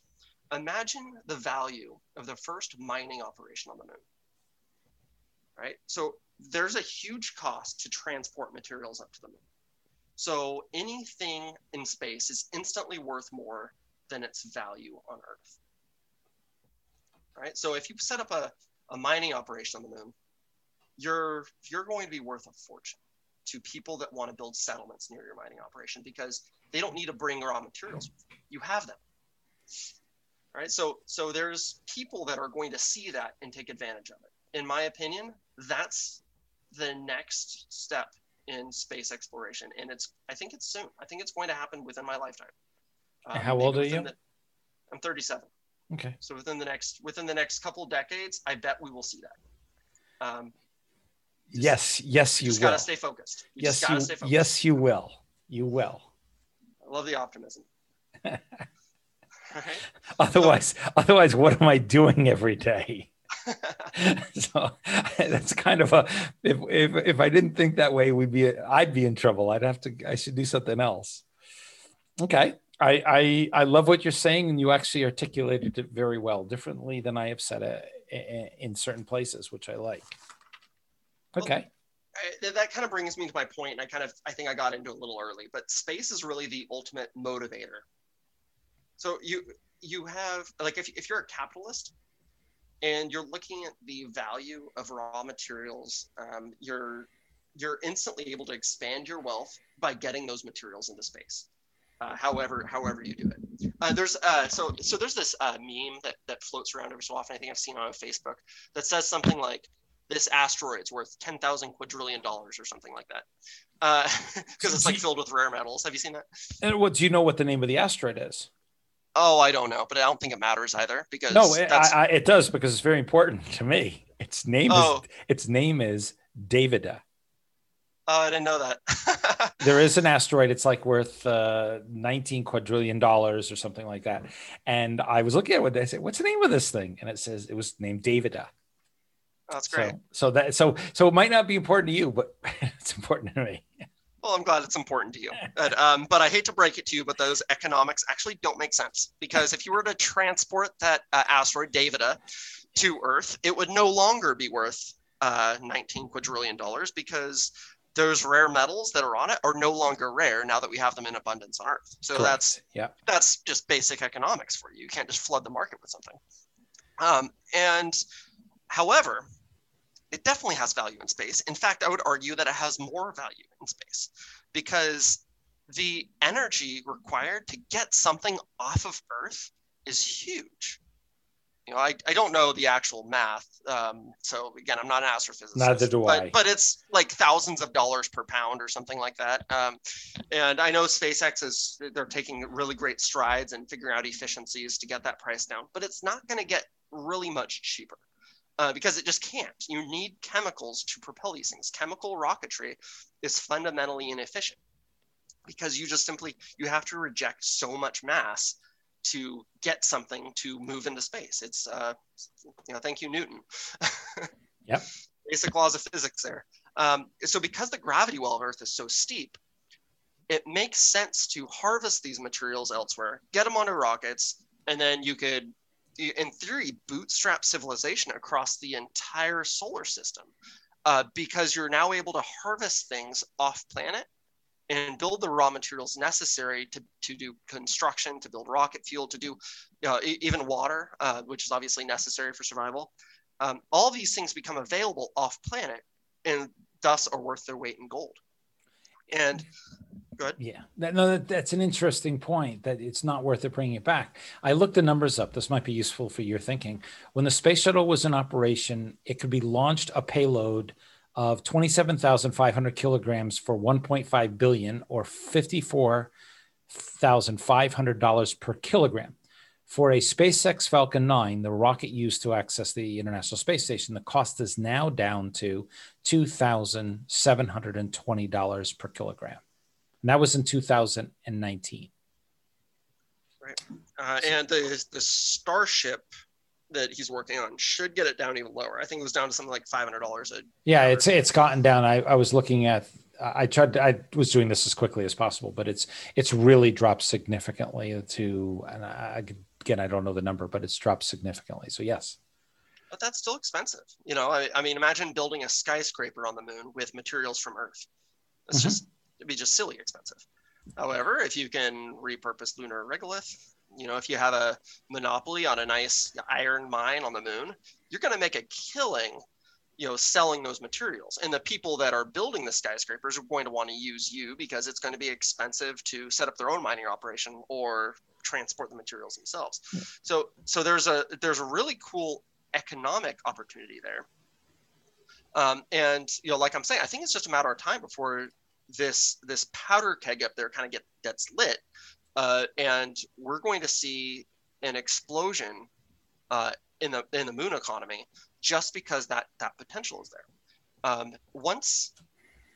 Imagine the value of the first mining operation on the moon. Right? So there's a huge cost to transport materials up to the moon. So anything in space is instantly worth more than its value on Earth. Right? So if you set up a, a mining operation on the moon, you're you're going to be worth a fortune to people that want to build settlements near your mining operation because they don't need to bring raw materials. You have them. Right? So so there's people that are going to see that and take advantage of it. In my opinion, that's the next step in space exploration and it's I think it's soon. I think it's going to happen within my lifetime. Um, how old are you? The, I'm 37. Okay. So within the next within the next couple decades, I bet we will see that. Um, just, yes, yes, you, you just will. gotta stay focused. You yes, you, stay focused. yes, you will. You will. I love the optimism. right? Otherwise, so, otherwise, what am I doing every day? so that's kind of a if, if if I didn't think that way, we'd be I'd be in trouble. I'd have to I should do something else. Okay. I, I I love what you're saying, and you actually articulated it very well, differently than I have said it eh, eh, in certain places, which I like. Okay. Well, that kind of brings me to my point, and I kind of I think I got into it a little early, but space is really the ultimate motivator. So you you have like if if you're a capitalist and you're looking at the value of raw materials, um, you're you're instantly able to expand your wealth by getting those materials into space. Uh, however, however you do it. Uh, there's uh, so so there's this uh, meme that that floats around every so often. I think I've seen on Facebook that says something like, this asteroid's worth 10,000 quadrillion dollars or something like that. Because uh, it's like filled with rare metals. Have you seen that? And what do you know what the name of the asteroid is? Oh, I don't know, but I don't think it matters either because no, it, I, it does because it's very important to me. Its name oh. is its name is Davida. Oh, I didn't know that. there is an asteroid. It's like worth uh, 19 quadrillion dollars or something like that. And I was looking at it. I said, "What's the name of this thing?" And it says it was named Davida. That's great. So, so that so so it might not be important to you, but it's important to me. Well, I'm glad it's important to you. But, um, but I hate to break it to you, but those economics actually don't make sense because if you were to transport that uh, asteroid Davida to Earth, it would no longer be worth uh, 19 quadrillion dollars because those rare metals that are on it are no longer rare now that we have them in abundance on Earth. So Correct. that's yeah, that's just basic economics for you. You can't just flood the market with something. Um, and however, it definitely has value in space. In fact, I would argue that it has more value in space because the energy required to get something off of Earth is huge. You know, I, I don't know the actual math. Um, so again, I'm not an astrophysicist. Neither do but, I. But it's like thousands of dollars per pound or something like that. Um, and I know SpaceX is they're taking really great strides and figuring out efficiencies to get that price down. But it's not going to get really much cheaper uh, because it just can't. You need chemicals to propel these things. Chemical rocketry is fundamentally inefficient because you just simply you have to reject so much mass to get something to move into space. It's uh, you know, thank you Newton. yep. Basic laws of physics there. Um, so because the gravity well of Earth is so steep, it makes sense to harvest these materials elsewhere, get them onto rockets, and then you could in theory, bootstrap civilization across the entire solar system uh, because you're now able to harvest things off planet and build the raw materials necessary to, to do construction, to build rocket fuel, to do uh, even water, uh, which is obviously necessary for survival. Um, all these things become available off planet and thus are worth their weight in gold. And Good. Yeah, that, no, that, that's an interesting point. That it's not worth it bringing it back. I looked the numbers up. This might be useful for your thinking. When the space shuttle was in operation, it could be launched a payload of 27,500 kilograms for 1.5 billion or $54,500 per kilogram. For a SpaceX Falcon 9, the rocket used to access the International Space Station, the cost is now down to $2,720 per kilogram. And that was in 2019. Right. Uh, and the, the Starship that he's working on should get it down even lower. I think it was down to something like five hundred dollars a. Yeah, it's it's gotten down. I, I was looking at. I tried. To, I was doing this as quickly as possible, but it's it's really dropped significantly to. And I, again, I don't know the number, but it's dropped significantly. So yes. But that's still expensive. You know, I, I mean, imagine building a skyscraper on the moon with materials from Earth. It's mm-hmm. just it'd be just silly expensive. However, if you can repurpose lunar regolith, you know, if you have a monopoly on a nice iron mine on the moon, you're going to make a killing, you know, selling those materials. And the people that are building the skyscrapers are going to want to use you because it's going to be expensive to set up their own mining operation or transport the materials themselves. Yeah. So, so there's a there's a really cool economic opportunity there. Um, and you know, like I'm saying, I think it's just a matter of time before this this powder keg up there kind of get gets lit uh, and we're going to see an explosion uh, in the in the moon economy just because that that potential is there. Um, once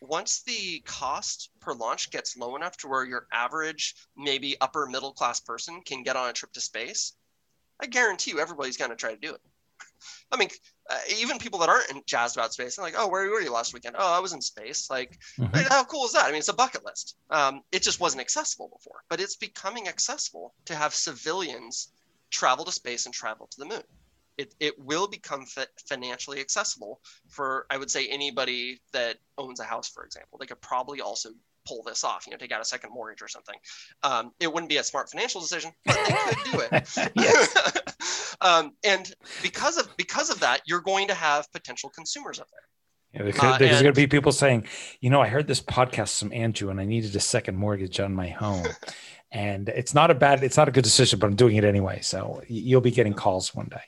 once the cost per launch gets low enough to where your average maybe upper middle class person can get on a trip to space, I guarantee you everybody's going to try to do it. I mean, uh, even people that aren't jazzed about space, they're like, "Oh, where were you last weekend? Oh, I was in space." Like, mm-hmm. how cool is that? I mean, it's a bucket list. Um, it just wasn't accessible before, but it's becoming accessible to have civilians travel to space and travel to the moon. It, it will become financially accessible for I would say anybody that owns a house, for example. They could probably also pull this off, you know, take out a second mortgage or something. Um, it wouldn't be a smart financial decision, but they could do it. um, and because of because of that, you're going to have potential consumers up there. Yeah, there's, uh, there's going to be people saying, you know, I heard this podcast from Andrew, and I needed a second mortgage on my home. and it's not a bad, it's not a good decision, but I'm doing it anyway. So you'll be getting calls one day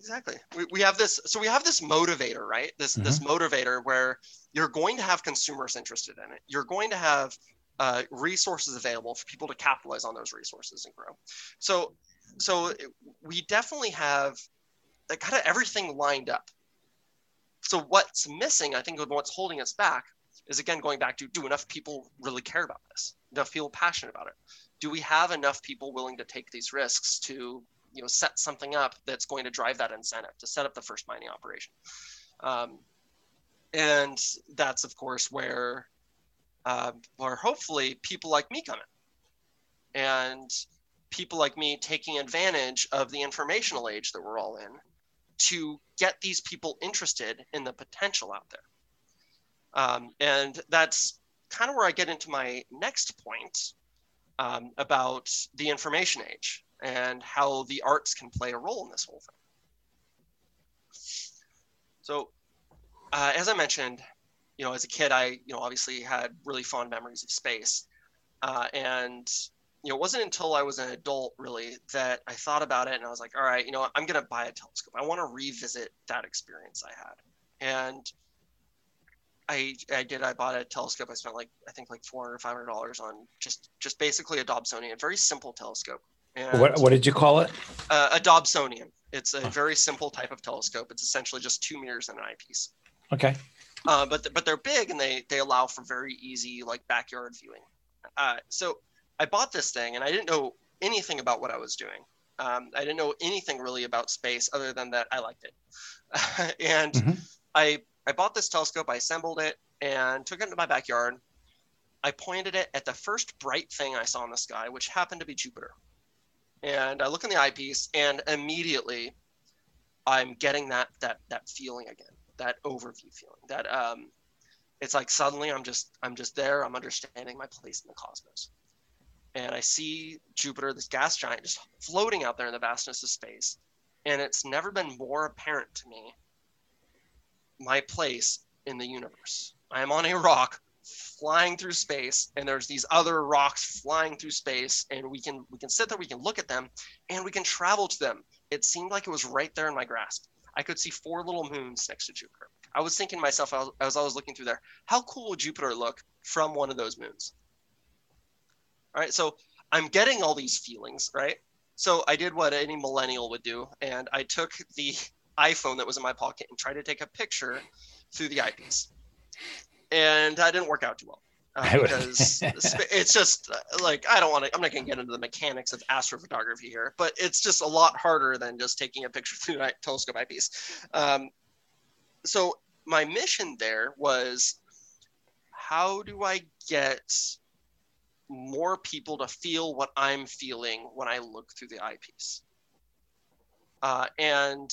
exactly we, we have this so we have this motivator right this mm-hmm. this motivator where you're going to have consumers interested in it you're going to have uh, resources available for people to capitalize on those resources and grow so so we definitely have like kind of everything lined up. So what's missing i think what's holding us back is again going back to do enough people really care about this? Enough people passionate about it? Do we have enough people willing to take these risks to you know set something up that's going to drive that incentive to set up the first mining operation? Um, and that's of course where uh, where hopefully people like me come in. And people like me taking advantage of the informational age that we're all in to get these people interested in the potential out there um, and that's kind of where i get into my next point um, about the information age and how the arts can play a role in this whole thing. So, uh, as I mentioned, you know, as a kid, I, you know, obviously had really fond memories of space. Uh, and, you know, it wasn't until I was an adult really that I thought about it and I was like, all right, you know, I'm going to buy a telescope. I want to revisit that experience I had. And I, I did. I bought a telescope. I spent like I think like four hundred, five hundred dollars on just just basically a Dobsonian, a very simple telescope. And what, what did you call it? Uh, a Dobsonian. It's a very simple type of telescope. It's essentially just two mirrors and an eyepiece. Okay. Uh, but but they're big and they they allow for very easy like backyard viewing. Uh, so I bought this thing and I didn't know anything about what I was doing. Um, I didn't know anything really about space other than that I liked it. and mm-hmm. I I bought this telescope. I assembled it and took it into my backyard. I pointed it at the first bright thing I saw in the sky, which happened to be Jupiter and I look in the eyepiece, and immediately I'm getting that that that feeling again, that overview feeling. That um, it's like suddenly I'm just I'm just there. I'm understanding my place in the cosmos, and I see Jupiter, this gas giant, just floating out there in the vastness of space, and it's never been more apparent to me my place in the universe. I am on a rock flying through space and there's these other rocks flying through space and we can we can sit there we can look at them and we can travel to them it seemed like it was right there in my grasp I could see four little moons next to Jupiter. I was thinking to myself as I was looking through there, how cool would Jupiter look from one of those moons? All right, so I'm getting all these feelings, right? So I did what any millennial would do, and I took the iPhone that was in my pocket and tried to take a picture through the eyepiece. And that didn't work out too well. Uh, because it's just uh, like I don't want to. I'm not going to get into the mechanics of astrophotography here, but it's just a lot harder than just taking a picture through a telescope eyepiece. Um, so my mission there was, how do I get more people to feel what I'm feeling when I look through the eyepiece? Uh, and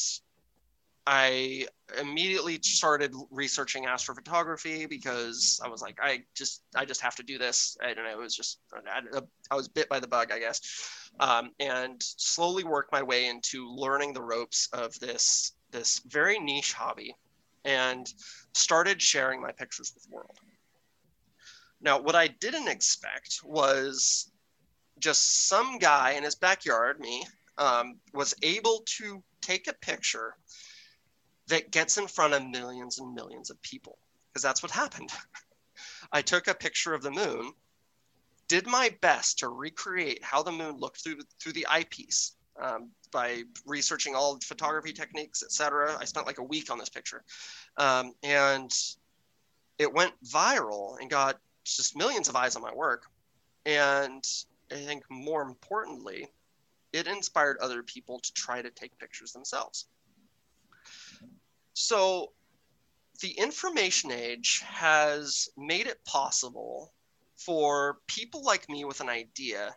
I immediately started researching astrophotography because I was like, I just, I just have to do this. I don't know. It was just, I, I was bit by the bug, I guess, um, and slowly worked my way into learning the ropes of this, this very niche hobby, and started sharing my pictures with the world. Now, what I didn't expect was just some guy in his backyard, me, um, was able to take a picture that gets in front of millions and millions of people because that's what happened. I took a picture of the moon, did my best to recreate how the moon looked through through the eyepiece um, by researching all photography techniques, etc. I spent like a week on this picture, um, and it went viral and got just millions of eyes on my work. And I think more importantly, it inspired other people to try to take pictures themselves. So the information age has made it possible for people like me with an idea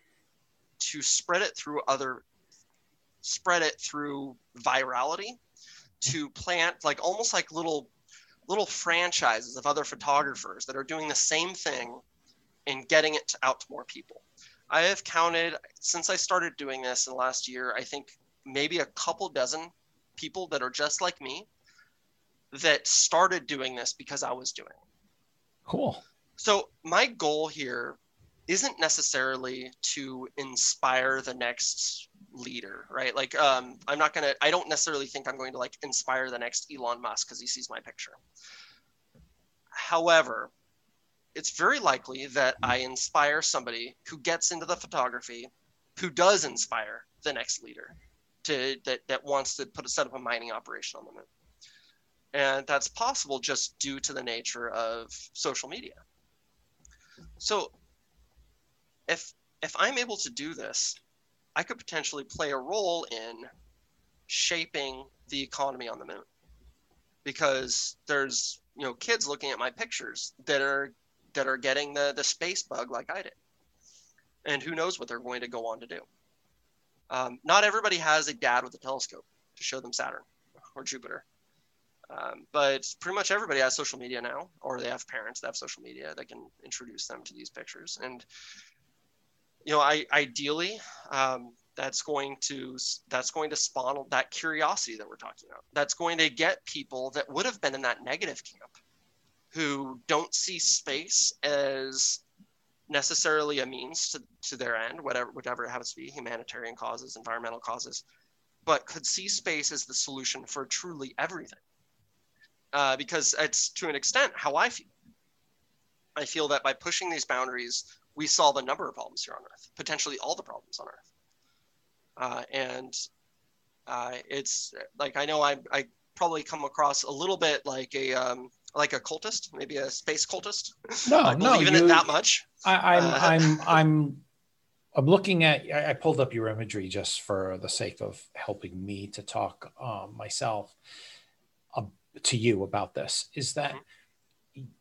to spread it through other spread it through virality to plant like almost like little little franchises of other photographers that are doing the same thing and getting it out to more people. I have counted since I started doing this in the last year, I think maybe a couple dozen people that are just like me that started doing this because I was doing it. Cool. So my goal here isn't necessarily to inspire the next leader, right? Like um, I'm not gonna. I don't necessarily think I'm going to like inspire the next Elon Musk because he sees my picture. However, it's very likely that I inspire somebody who gets into the photography, who does inspire the next leader to that that wants to put a set up a mining operation on the moon and that's possible just due to the nature of social media so if if i'm able to do this i could potentially play a role in shaping the economy on the moon. Because there's you know kids looking at my pictures that are that are getting the the space bug like i did. And who knows what they're going to go on to do. Um, not everybody has a dad with a telescope to show them saturn or jupiter. Um, but pretty much everybody has social media now, or they have parents that have social media that can introduce them to these pictures. And you know, I ideally um, that's going to that's going to spawn that curiosity that we're talking about. That's going to get people that would have been in that negative camp, who don't see space as necessarily a means to, to their end, whatever whatever it happens to be, humanitarian causes, environmental causes, but could see space as the solution for truly everything uh, because it's to an extent how I feel. I feel that by pushing these boundaries, we solve a number of problems here on Earth, potentially all the problems on Earth. Uh, and uh, it's like I know I, I probably come across a little bit like a um, like a cultist, maybe a space cultist. No, no, even it that much. I, am I'm, uh, I'm I'm I'm looking at. I pulled up your imagery just for the sake of helping me to talk um, myself to you about this is that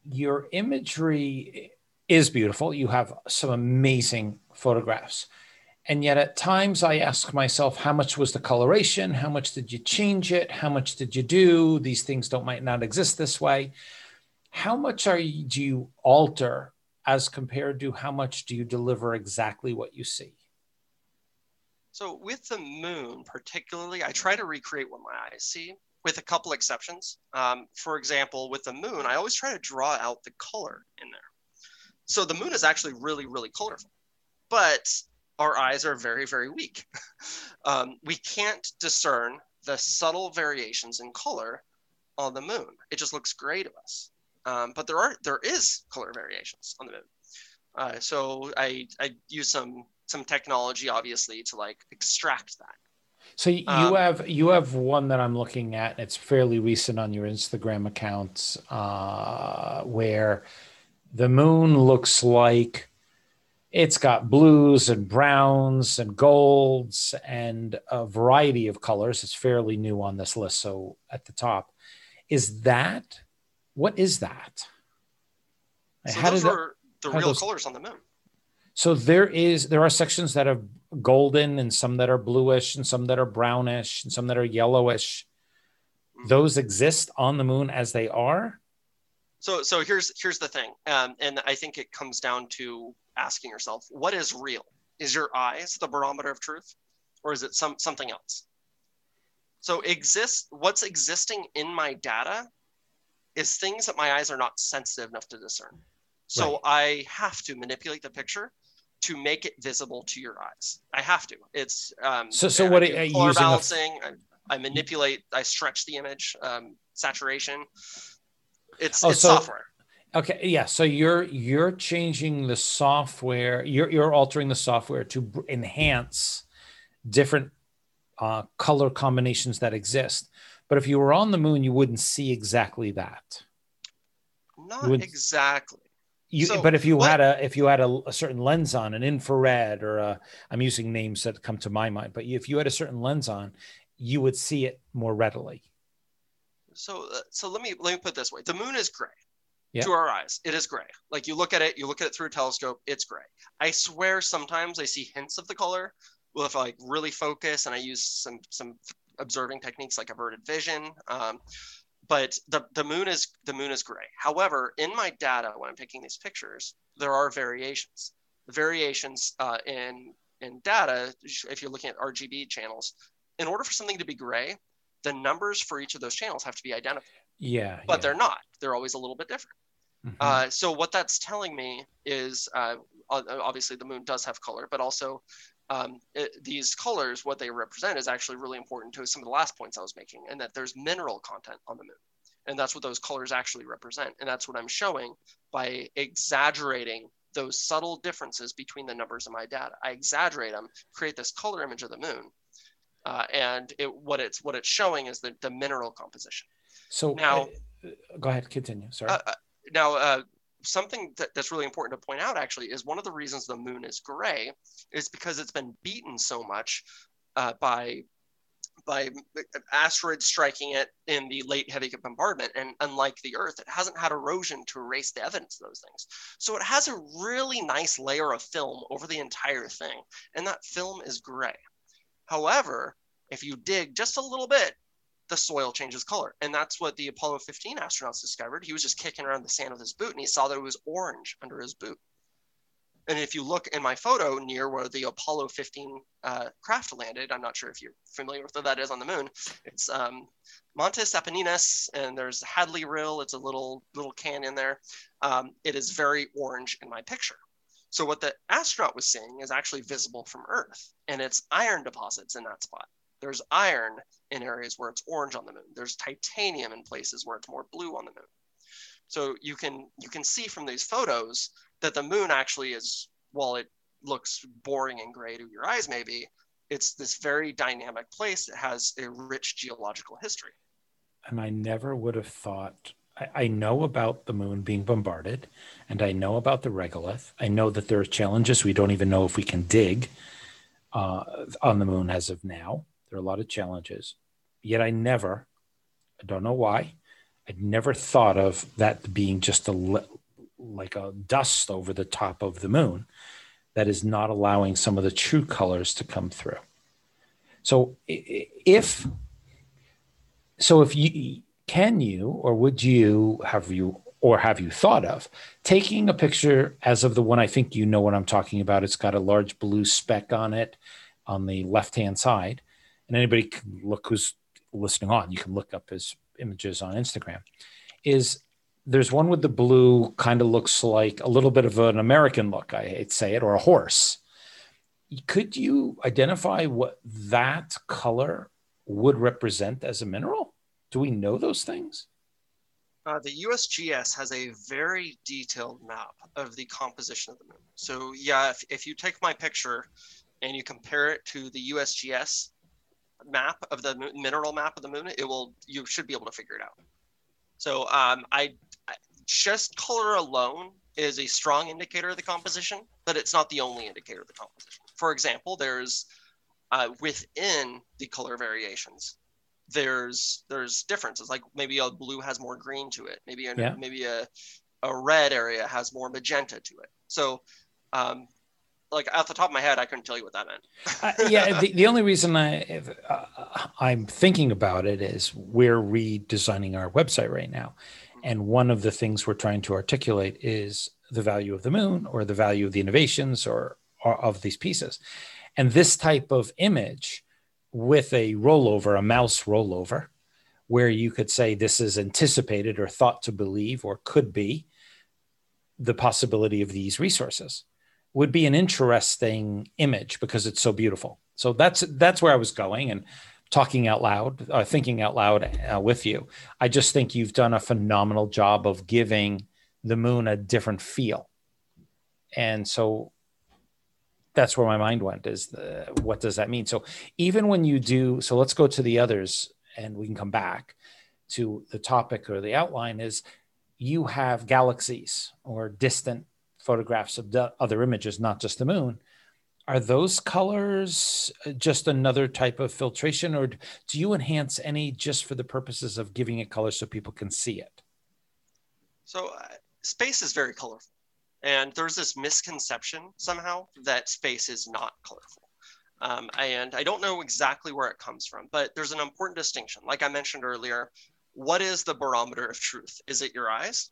your imagery is beautiful. You have some amazing photographs. And yet, at times, I ask myself, how much was the coloration? How much did you change it? How much did you do? These things don't might not exist this way. How much are you, do you alter as compared to how much do you deliver exactly what you see? So, with the moon, particularly, I try to recreate what my eyes see with a couple exceptions. Um, for example, with the moon, I always try to draw out the color in there. So the moon is actually really, really colorful, but our eyes are very, very weak. um, we can't discern the subtle variations in color on the moon. It just looks gray to us. Um, but there are there is color variations on the moon. Uh, so I I use some some technology obviously to like extract that. So you um, have you have one that I'm looking at. It's fairly recent on your Instagram accounts, uh, where the moon looks like it's got blues and browns and golds and a variety of colors. It's fairly new on this list. So at the top, is that what is that? So How those are the real those, colors on the moon. So there is there are sections that are golden and some that are bluish and some that are brownish and some that are yellowish. Mm-hmm. Those exist on the moon as they are. So so here's here's the thing, um, and I think it comes down to asking yourself, what is real? Is your eyes the barometer of truth, or is it some something else? So exist what's existing in my data is things that my eyes are not sensitive enough to discern. So right. I have to manipulate the picture to make it visible to your eyes. I have to. It's um, so. So what are you color balancing? A... I, I, manipulate. I stretch the image, um, saturation. It's, oh, it's so, software. Okay, yeah. So you're you're changing the software. You're you're altering the software to enhance different uh, color combinations that exist. But if you were on the moon, you wouldn't see exactly that. Not exactly. You, so but if you what, had a if you had a, a, certain lens on an infrared or a, I'm using names that come to my mind, but if you had a certain lens on, you would see it more readily. So uh, so let me let me put this way: the moon is gray. Yep. To our eyes, it is gray. Like you look at it, you look at it through a telescope, it's gray. I swear sometimes I see hints of the color. Well, if I like really focus and I use some some observing techniques like averted vision, um, but the, the moon is the moon is gray. However, in my data when I'm taking these pictures, there are variations. The variations uh, in in data, if you're looking at RGB channels, in order for something to be gray, the numbers for each of those channels have to be identical. Yeah, but yeah. they're not. They're always a little bit different. Mm-hmm. Uh, so what that's telling me is, uh, obviously the moon does have color, but also um, it, these colors, what they represent is actually really important to some of the last points I was making, and that there's mineral content on the moon. And that's what those colors actually represent. And that's what I'm showing by exaggerating those subtle differences between the numbers in my data. I exaggerate them, create this color image of the moon. Uh, and it, what it's what it's showing is the, the mineral composition. So now, uh, go ahead, continue. Sorry. Uh, uh now, uh, something that, that's really important to point out actually is one of the reasons the moon is gray is because it's been beaten so much uh, by by asteroids striking it in the late heavy bombardment and unlike the earth it hasn't had erosion to erase the evidence of those things so it has a really nice layer of film over the entire thing and that film is gray however if you dig just a little bit the soil changes color. And that's what the Apollo 15 astronauts discovered. He was just kicking around the sand with his boot and he saw that it was orange under his boot. And if you look in my photo near where the Apollo 15 uh, craft landed, I'm not sure if you're familiar with what that is on the moon. It's um, Montes Apenninus, and there's Hadley Rill. It's a little little canyon there. Um, it is very orange in my picture. So what the astronaut was seeing is actually visible from Earth, and it's iron deposits in that spot. There's iron in areas where it's orange on the moon. There's titanium in places where it's more blue on the moon. So you can you can see from these photos that the moon actually is, while it looks boring and gray to your eyes, maybe it's this very dynamic place that has a rich geological history. And I never would have thought. I, I know about the moon being bombarded, and I know about the regolith. I know that there are challenges. We don't even know if we can dig uh, on the moon as of now. There are a lot of challenges. Yet I never, I don't know why, I'd never thought of that being just a like a dust over the top of the moon that is not allowing some of the true colors to come through. So if so if you can you or would you have you or have you thought of taking a picture as of the one I think you know what I'm talking about it's got a large blue speck on it on the left hand side and anybody can look who's listening on, you can look up his images on Instagram. Is there's one with the blue, kind of looks like a little bit of an American look, I hate to say it, or a horse. Could you identify what that color would represent as a mineral? Do we know those things? Uh, the USGS has a very detailed map of the composition of the moon. So yeah, if, if you take my picture and you compare it to the USGS map of the mineral map of the moon, it will you should be able to figure it out. So um, I, I just color alone is a strong indicator of the composition, but it's not the only indicator of the composition. For example, there's uh, within the color variations, there's there's differences. Like maybe a blue has more green to it. Maybe a, yeah. maybe a a red area has more magenta to it. So, um, like off the top of my head, I couldn't tell you what that meant. uh, yeah, the, the only reason I uh, I'm thinking about it is we're redesigning our website right now, and one of the things we're trying to articulate is the value of the moon or the value of the innovations or, or of these pieces. And this type of image with a rollover, a mouse rollover, where you could say this is anticipated or thought to believe or could be the possibility of these resources would be an interesting image because it's so beautiful. So that's that's where I was going and talking out loud, uh, thinking out loud uh, with you. I just think you've done a phenomenal job of giving the moon a different feel, and so that's where my mind went. Is the, what does that mean? So even when you do, so let's go to the others, and we can come back to the topic or the outline. Is you have galaxies or distant photographs of other images, not just the moon are those colors just another type of filtration or do you enhance any just for the purposes of giving it color so people can see it so uh, space is very colorful and there's this misconception somehow that space is not colorful. Um, and i don't know exactly where it comes from but there's an important distinction. Like i mentioned earlier what is the barometer of truth? Is it your eyes?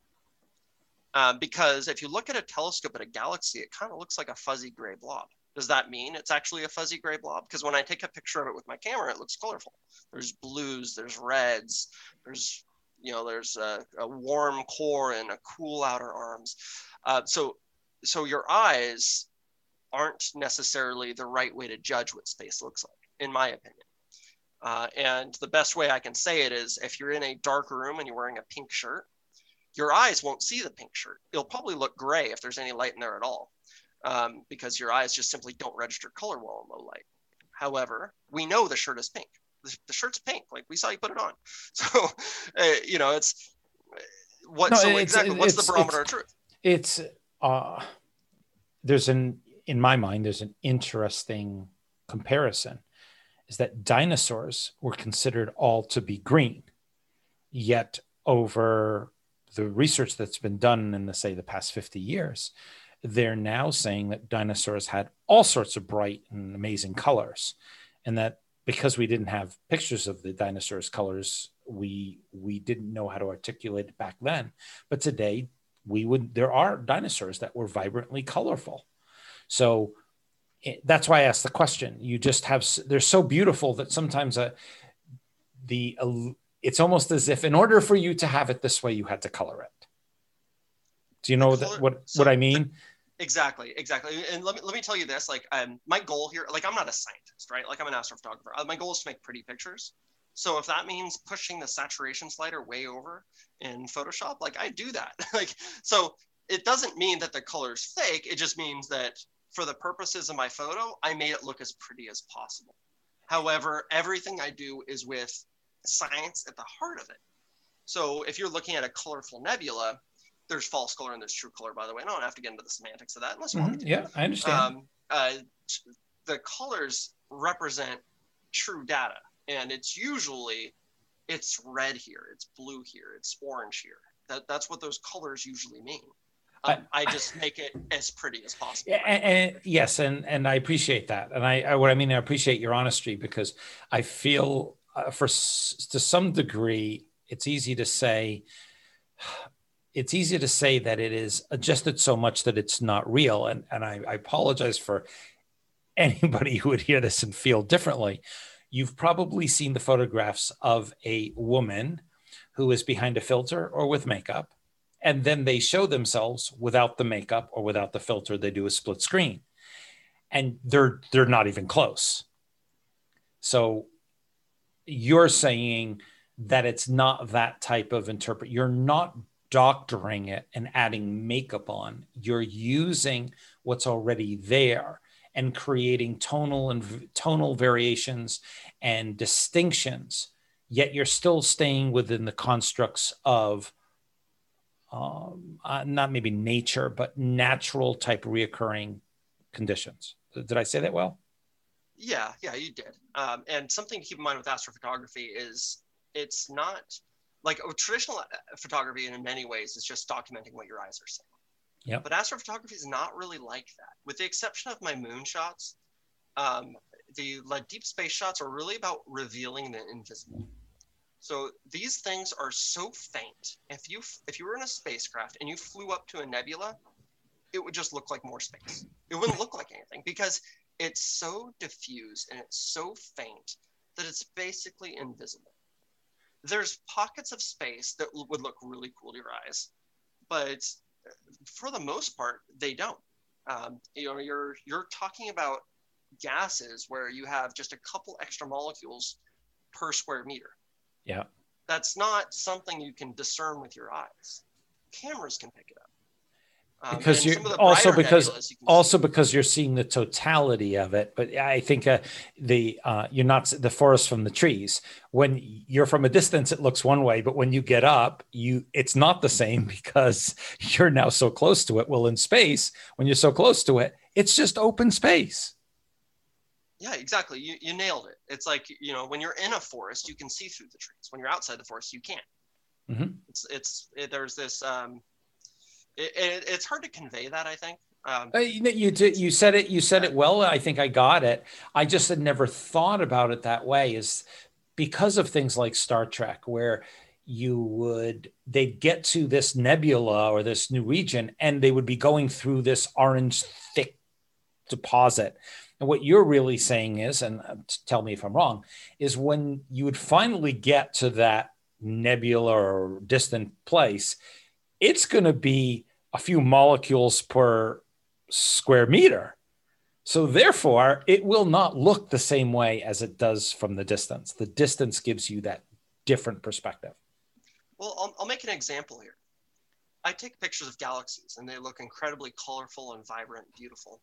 Um, because if you look at a telescope at a galaxy it kind of looks like a fuzzy gray blob. Does that mean it's actually a fuzzy gray blob? Because when I take a picture of it with my camera, it looks colorful. There's blues, there's reds, there's you know, there's a, a warm core and a cool outer arms. Uh, so, so your eyes aren't necessarily the right way to judge what space looks like, in my opinion. Uh, and the best way I can say it is if you're in a dark room and you're wearing a pink shirt, your eyes won't see the pink shirt. It'll probably look gray if there's any light in there at all um, because your eyes just simply don't register color well in low light. However, we know the shirt is pink. The, the shirt's pink. Like we saw you put it on. So, uh, you know, it's what. No, so it's, exactly, it's, what's the barometer of truth? It's uh, there's an in my mind there's an interesting comparison is that dinosaurs were considered all to be green yet over the research that's been done in the say the past 50 years they're now saying that dinosaurs had all sorts of bright and amazing colors and that because we didn't have pictures of the dinosaurs colors we we didn't know how to articulate it back then. But today we would there are dinosaurs that were vibrantly colorful. So it, eh, that's why i asked the question. You just have they're so beautiful that sometimes a, uh, the uh, it's almost as if in order for you to have it this way you had to color it. Do you know that, what so what I mean? Exactly, exactly. And let me let me tell you this: like, um, my goal here, like, I'm not a scientist, right? Like, I'm an astrophotographer. Uh, my goal is to make pretty pictures. So if that means pushing the saturation slider way over in Photoshop, like, I do that. like, so it doesn't mean that the color's fake. It just means that for the purposes of my photo, I made it look as pretty as possible. However, everything I do is with science at the heart of it. So if you're looking at a colorful nebula, there's false color and there's true color, by the way. And I don't have to get into the semantics of that unless you mm-hmm. want me to. Yeah, I understand. Um, uh, the colors represent true data, and it's usually it's red here, it's blue here, it's orange here. That that's what those colors usually mean. Um, I, I, just make it as pretty as possible. And, and, yes, and and I appreciate that, and I, I, what I mean I appreciate your honesty because I feel uh, for to some degree it's easy to say it's easy to say that it is adjusted so much that it's not real. And, and I, I apologize for anybody who would hear this and feel differently. You've probably seen the photographs of a woman who is behind a filter or with makeup. And then they show themselves without the makeup or without the filter. They do a split screen. And they're they're not even close. So you're saying that it's not that type of interpret. You're not doctoring it and adding makeup on. You're using what's already there and creating tonal and tonal variations and distinctions. Yet you're still staying within the constructs of um, uh, not maybe nature, but natural type reoccurring conditions. Did I say that well? Yeah, yeah, you did. Um, and something to keep in mind with astrophotography is it's not like oh, traditional uh, photography in many ways is just documenting what your eyes are seeing. Yeah. But astrophotography is not really like that. With the exception of my moon shots, um, the like, deep space shots are really about revealing the invisible. So these things are so faint. If you if you were in a spacecraft and you flew up to a nebula, it would just look like more space. It wouldn't look like anything because it's so diffuse and it's so faint that it's basically invisible. There's pockets of space that would look really cool to your eyes, but for the most part, they don't. Um, you know, you're you're talking about gases where you have just a couple extra molecules per square meter. Yeah. That's not something you can discern with your eyes. Cameras can pick it up. Um, because you're also because you also see. because you're seeing the totality of it. But I think uh, the uh, you're not the forest from the trees. When you're from a distance, it looks one way, but when you get up, you it's not the same because you're now so close to it. Well, in space, when you're so close to it, it's just open space. Yeah, exactly. You, you nailed it. It's like you know when you're in a forest, you can see through the trees. When you're outside the forest, you can't. Mm-hmm. It's it's it, there's this um, it, it, it's hard to convey that. I think. Um, uh, you you, did, you said it you said it well. I think I got it. I just had never thought about it that way. Is because of things like Star Trek, where you would they'd get to this nebula or this new region, and they would be going through this orange thick deposit. And what you're really saying is, and uh, tell me if I'm wrong, is when you would finally get to that nebula or distant place, it's going to be a few molecules per square meter. So therefore, it will not look the same way as it does from the distance. The distance gives you that different perspective. Well, I'll, I'll make an example here. I take pictures of galaxies and they look incredibly colorful and vibrant, beautiful.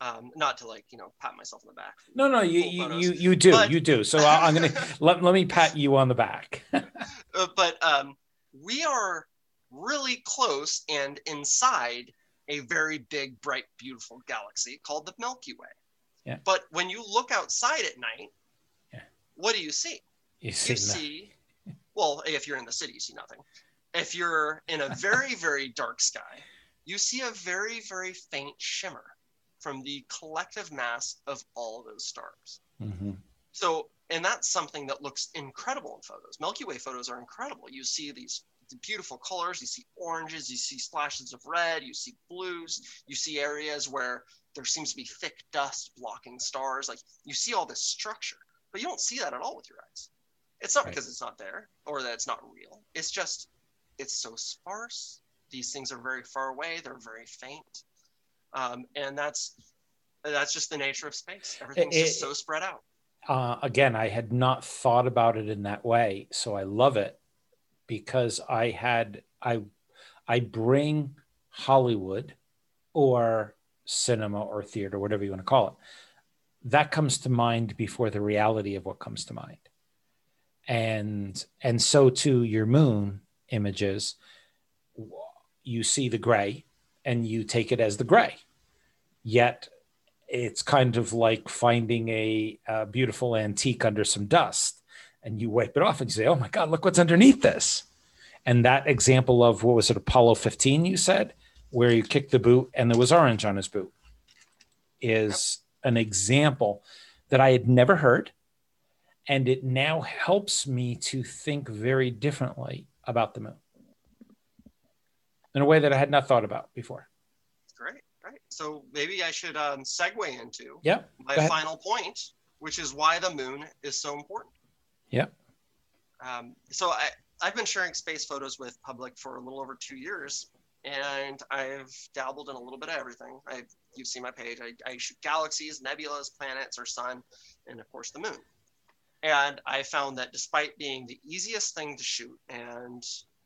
Um, not to like you know pat myself on the back. No, no, you you, you, you do but, you do. So I'm gonna let let me pat you on the back. uh, but um, we are really close and inside a very big, bright, beautiful galaxy called the Milky Way. Yeah. But when you look outside at night, yeah. what do you see? You see, you see well, if you're in the city, you see nothing. If you're in a very, very dark sky, you see a very, very faint shimmer from the collective mass of all of those stars. Mm-hmm. So, and that's something that looks incredible in photos. Milky Way photos are incredible. You see these beautiful colors. You see oranges, you see splashes of red, you see blues, you see areas where there seems to be thick dust blocking stars. Like you see all this structure, but you don't see that at all with your eyes. It's not right. because it's not there or that it's not real. It's just, it's so sparse. These things are very far away. They're very faint. Um, and that's, that's just the nature of space. Everything's it, just so spread out. Uh, again, I had not thought about it in that way. So I love it because I had I I bring Hollywood or cinema or theater, whatever you want to call it. That comes to mind before the reality of what comes to mind. And and so too your moon images, you see the gray and you take it as the gray. Yet it's kind of like finding a, a beautiful antique under some dust and you wipe it off and you say, "Oh my God, look what's underneath this." And that example of what was it, Apollo 15? You said, where you kicked the boot and there was orange on his boot, is an example that I had never heard, and it now helps me to think very differently about the moon in a way that I had not thought about before. Great, great. So maybe I should um, segue into yeah, my final point, which is why the moon is so important. Yeah. Um, so I, I've been sharing space photos with public for a little over two years, and I've dabbled in a little bit of everything. I, you've seen my page. I, I shoot galaxies, nebulas, planets, or sun, and of course the moon. And I found that despite being the easiest thing to shoot and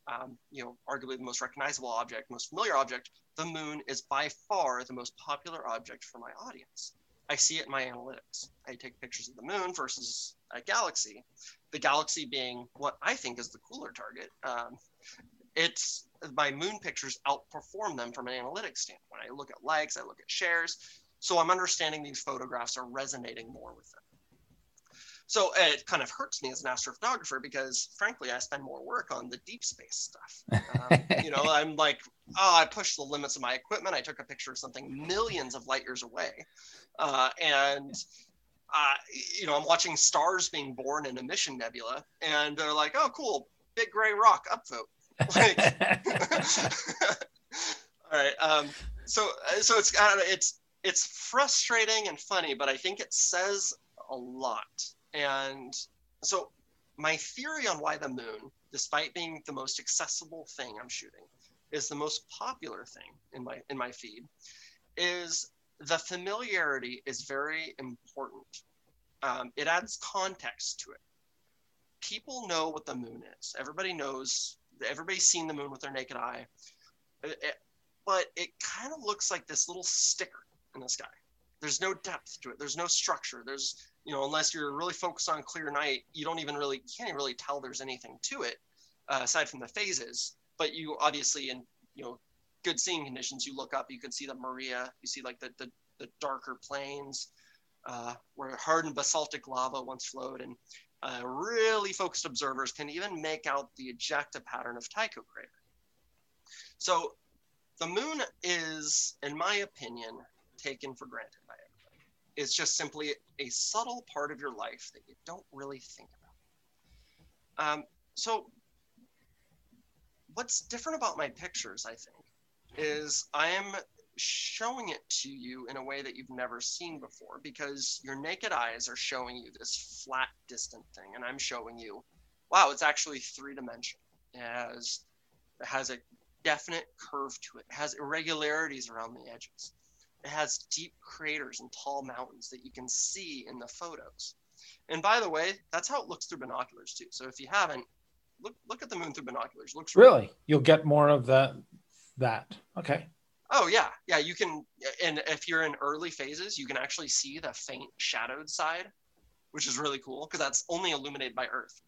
um, you know, arguably the most recognizable object, most familiar object, the moon is by far the most popular object for my audience. I see it in my analytics. I take pictures of the moon versus a galaxy. The galaxy being what I think is the cooler target. Um, it's my moon pictures outperform them from an analytics standpoint. I look at likes, I look at shares. So I'm understanding these photographs are resonating more with them. So it kind of hurts me as an astrophotographer because, frankly, I spend more work on the deep space stuff. Um, you know, I'm like, oh, I pushed the limits of my equipment. I took a picture of something millions of light years away, uh, and uh, you know, I'm watching stars being born in a emission nebula, and they're like, oh, cool, big gray rock, upvote. Like, all right. Um, so, so it's uh, it's it's frustrating and funny, but I think it says a lot and so my theory on why the moon, despite being the most accessible thing I'm shooting, is the most popular thing in my in my feed, is the familiarity is very important. Um, it adds context to it. People know what the moon is. Everybody knows. Everybody's seen the moon with their naked eye, it, it, but it kind of looks like this little sticker in the sky. There's no depth to it. There's no structure. There's you know, unless you're really focused on clear night, you don't even really can't really tell there's anything to it uh, aside from the phases. But you obviously in you know good seeing conditions, you look up, you can see the Maria, you see like the the, the darker plains uh, where hardened basaltic lava once flowed, and uh, really focused observers can even make out the ejecta pattern of Tycho crater. So the moon is, in my opinion, taken for granted by everybody. It's just simply a subtle part of your life that you don't really think about. Um, so, what's different about my pictures, I think, is I am showing it to you in a way that you've never seen before because your naked eyes are showing you this flat, distant thing, and I'm showing you, wow, it's actually three dimensional. It has, it has a definite curve to it, it has irregularities around the edges. It has deep craters and tall mountains that you can see in the photos. And by the way, that's how it looks through binoculars too. So if you haven't, look look at the moon through binoculars. Looks really, really you'll get more of that that. Okay. Oh yeah, yeah. You can, and if you're in early phases, you can actually see the faint shadowed side, which is really cool because that's only illuminated by Earth.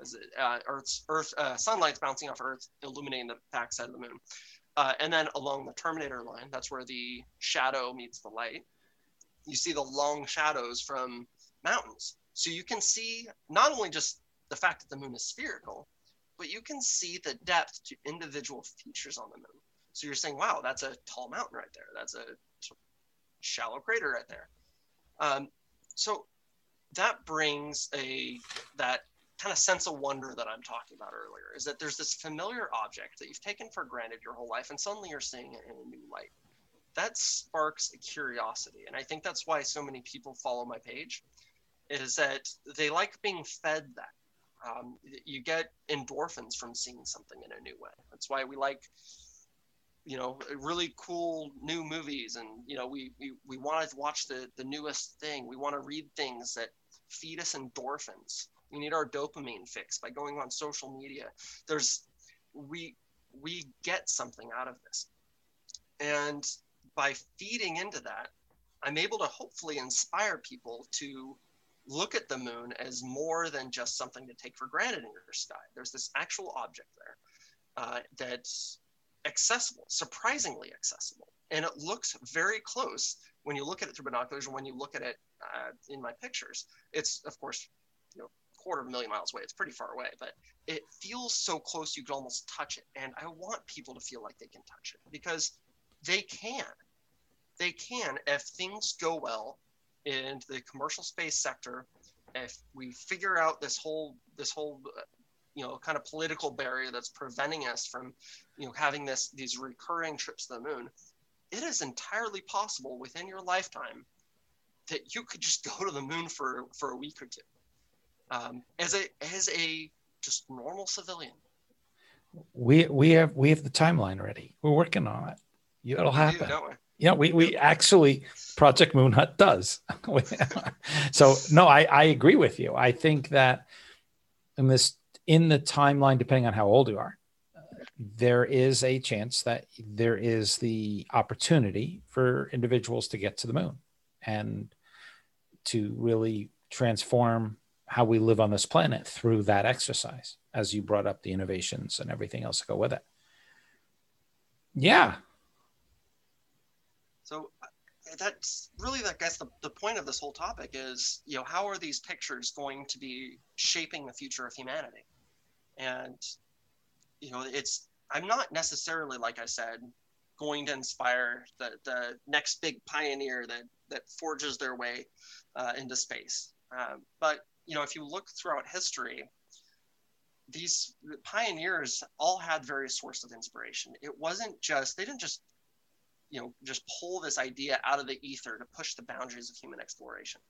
As uh, Earth's Earth uh, sunlight's bouncing off Earth, illuminating the back side of the moon. Uh, and then along the terminator line, that's where the shadow meets the light. You see the long shadows from mountains. So you can see not only just the fact that the moon is spherical, but you can see the depth to individual features on the moon. So you're saying, wow, that's a tall mountain right there. That's a shallow crater right there. Um, so that brings a that kind of sense of wonder that I'm talking about earlier is that there's this familiar object that you've taken for granted your whole life, and suddenly you're seeing it in a new light. That sparks a curiosity, and I think that's why so many people follow my page, is that they like being fed that. Um, you get endorphins from seeing something in a new way. That's why we like, you know, really cool new movies, and you know, we we, we want to watch the the newest thing. We want to read things that feed us endorphins we need our dopamine fix by going on social media. There's we we get something out of this. And by feeding into that, I'm able to hopefully inspire people to look at the moon as more than just something to take for granted in your sky. There's this actual object there uh, that's accessible, surprisingly accessible. And it looks very close when you look at it through binoculars and when you look at it uh, in my pictures. It's, of course, you know, quarter of a million miles away. It's pretty far away, but it feels so close you could almost touch it. And I want people to feel like they can touch it because they can. They can if things go well in the commercial space sector. If we figure out this whole this whole uh, you know kind of political barrier that's preventing us from you know having this these recurring trips to the moon, it is entirely possible within your lifetime that you could just go to the moon for for a week or two um, as a as a just normal civilian. We we have we have the timeline ready. We're working on it. It'll happen. Do, Yeah, we, we actually Project Moon Hut does. so no, I, I agree with you. I think that in this in the timeline, depending on how old you are, there is a chance that there is the opportunity for individuals to get to the moon and to really transform how we live on this planet through that exercise, as you brought up the innovations and everything else that go with it. Yeah. That's really, I guess, the, the point of this whole topic is, you know, how are these pictures going to be shaping the future of humanity? And, you know, it's, I'm not necessarily, like I said, going to inspire the, the next big pioneer that, that forges their way uh, into space. Um, but, you know, if you look throughout history, these pioneers all had various sources of inspiration. It wasn't just, they didn't just, you know, just pull this idea out of the ether to push the boundaries of human exploration.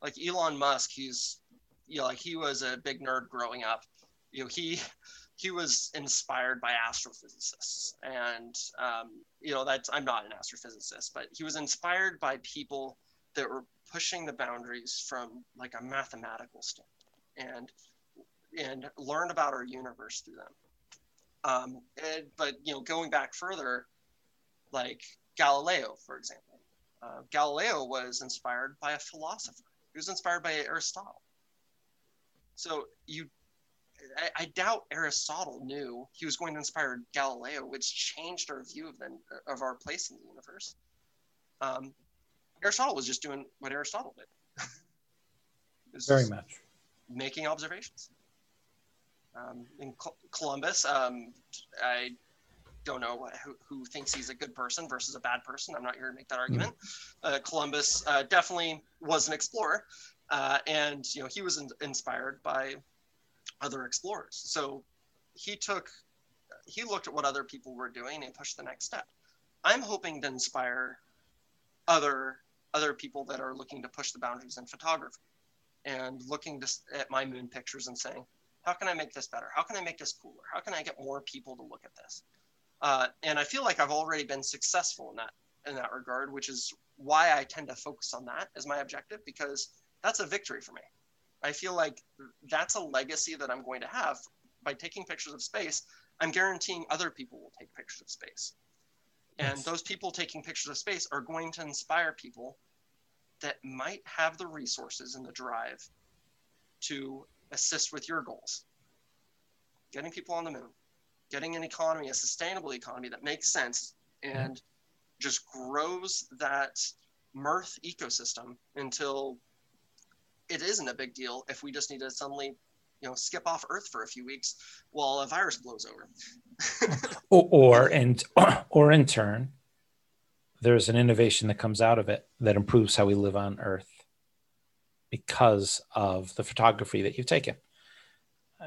Like Elon Musk, he's, you know, like he was a big nerd growing up. You know, he he was inspired by astrophysicists and um, you know that's i'm not an astrophysicist but he was inspired by people that were pushing the boundaries from like a mathematical standpoint and and learn about our universe through them um, and, but you know going back further like galileo for example uh, galileo was inspired by a philosopher he was inspired by aristotle so you I, I, doubt Aristotle knew he was going to inspire Galileo, which changed our view of, the, of our place in the universe. Um, Aristotle was just doing what Aristotle did. Very much. Making observations. Um, in Columbus, um, I don't know who, who, thinks he's a good person versus a bad person. I'm not here to make that argument. Mm-hmm. Uh, Columbus uh, definitely was an explorer, uh, and you know he was in, inspired by other explorers. So he took, he looked at what other people were doing and pushed the next step. I'm hoping to inspire other other people that are looking to push the boundaries in photography and looking to, at my moon pictures and saying, how can I make this better? How can I make this cooler? How can I get more people to look at this? Uh, and I feel like I've already been successful in that in that regard, which is why I tend to focus on that as my objective because that's a victory for me. I feel like that's a legacy that I'm going to have by taking pictures of space. I'm guaranteeing other people will take pictures of space. And yes. those people taking pictures of space are going to inspire people that might have the resources and the drive to assist with your goals. Getting people on the moon, getting an economy, a sustainable economy that makes sense and just grows that mirth ecosystem until it isn't a big deal if we just need to suddenly you know skip off earth for a few weeks while a virus blows over. Or, or and or in turn there's an innovation that comes out of it that improves how we live on earth because of the photography that you've taken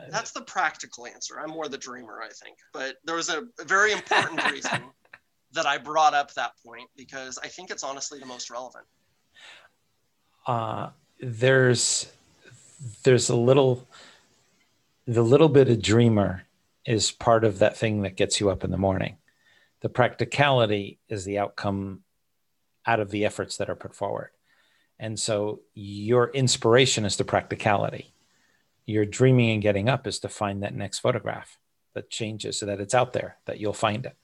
that's the practical answer i'm more the dreamer i think but there was a, very important reason that i brought up that point because i think it's honestly the most relevant uh, there's there's a little the little bit of dreamer is part of that thing that gets you up in the morning. The practicality is the outcome out of the efforts that are put forward. And so your inspiration is the practicality. Your dreaming and getting up is to find that next photograph that changes so that it's out there, that you'll find it.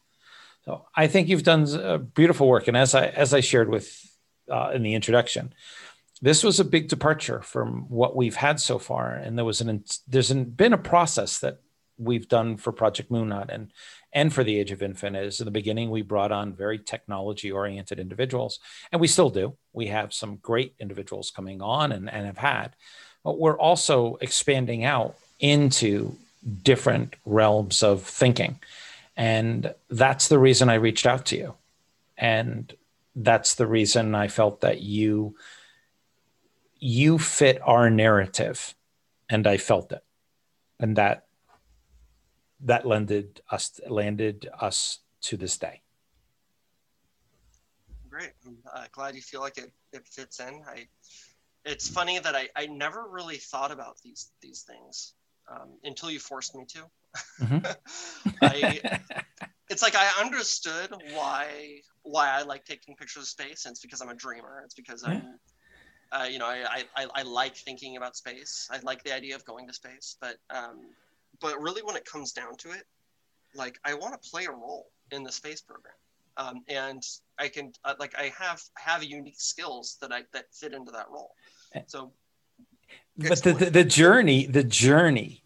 So I think you've done beautiful work. And as I, as I shared with uh, in the introduction, this was a big departure from what we've had so far and there was an there's an, been a process that we've done for project moon and and for the age of infinite is in the beginning we brought on very technology oriented individuals and we still do we have some great individuals coming on and, and have had we're also expanding out into different realms of thinking. And that's the reason i reached out to you. And that's the reason i felt that you you fit our narrative. And i felt it. And that that landed us landed us to this day. Great. I'm uh, glad you feel like it, it fits in. I it's funny that I, I never really thought about these these things um, until you forced me to mm-hmm. I, it's like I understood why why I like taking pictures of space, and it's because I'm a dreamer. It's because I'm, uh, you know, I, I I like thinking about space. I like the idea of going to space, but um, but really when it comes down to it, like I want to play a role in the space program, um, and I can uh, like I have have unique skills that I that fit into that role. Eh. So, but the, the the journey the journey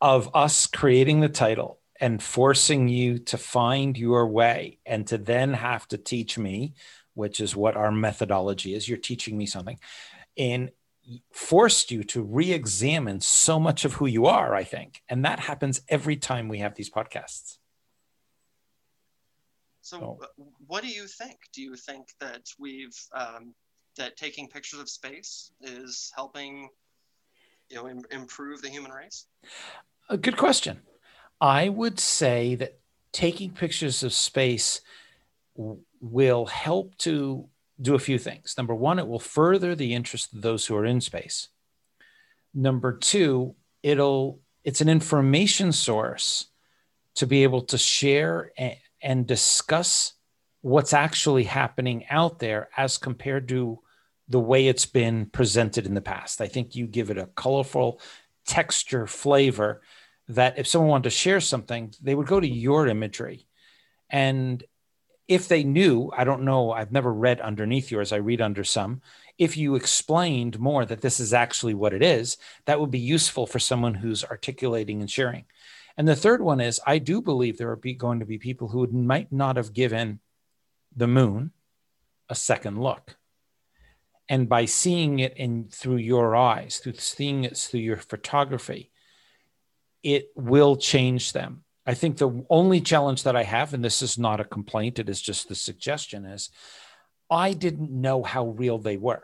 of us creating the title and forcing you to find your way and to then have to teach me, which is what our methodology is. You're teaching me something and forced you to re-examine so much of who you are, I think. And that happens every time we have these podcasts. So, oh. what do you think? Do you think that we've um, that taking pictures of space is helping, you know, Im- improve the human race? A good question. I would say that taking pictures of space w- will help to do a few things. Number one, it will further the interest of those who are in space. Number two, it'll it's an information source to be able to share and, discuss what's actually happening out there as compared to the way it's been presented in the past. I think you give it a colorful texture flavor that if someone wanted to share something, they would go to your imagery. And if they knew, I don't know, I've never read underneath yours, I read under some. If you explained more that this is actually what it is, that would be useful for someone who's articulating and sharing. And the third one is I do believe there are going to be people who might not have given the moon a second look. And by seeing it in through your eyes, through seeing it through your photography, it will change them. I think the only challenge that I have, and this is not a complaint, it is just the suggestion, is I didn't know how real they were.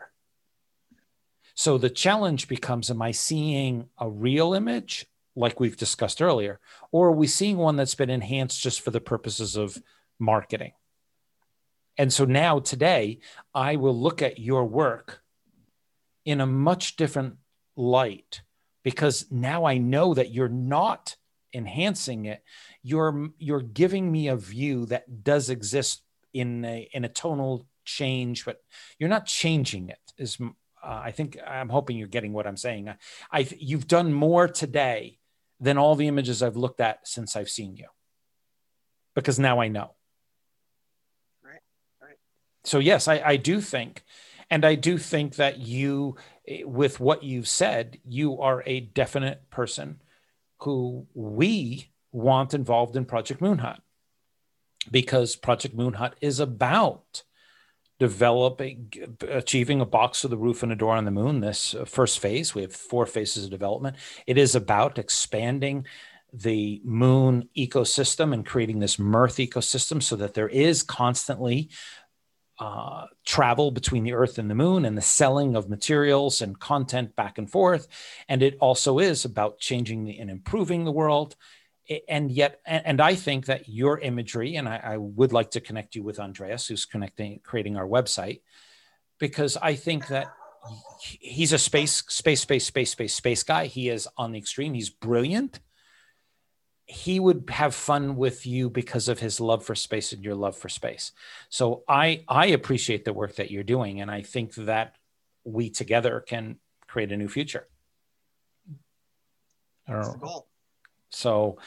So the challenge becomes Am I seeing a real image, like we've discussed earlier, or are we seeing one that's been enhanced just for the purposes of marketing? And so now, today, I will look at your work in a much different light because now I know that you're not enhancing it. You're you're giving me a view that does exist in a in a tonal change, but you're not changing it. Is uh, I think I'm hoping you're getting what I'm saying. I, I you've done more today than all the images I've looked at since I've seen you, because now I know. Right. Right. So yes, I, I do think, and I do think that you with what you've said, you are a definite person who we want involved in Project Moon Hut. because Project Moon Hut is about developing, achieving a box with a roof and a door on the moon. This uh, first phase, we have four phases of development. It is about expanding the moon ecosystem and creating this mirth ecosystem so that there is constantly uh, travel between the earth and the moon and the selling of materials and content back and forth. And it also is about changing the, and improving the world. And yet, and I think that your imagery, and I, I would like to connect you with Andreas, who's connecting, creating our website, because I think that he's a space, space, space, space, space, space guy. He is on the extreme. He's brilliant he would have fun with you because of his love for space and your love for space. So I I appreciate the work that you're doing, and I think that we together can create a new future. That's the oh. goal. So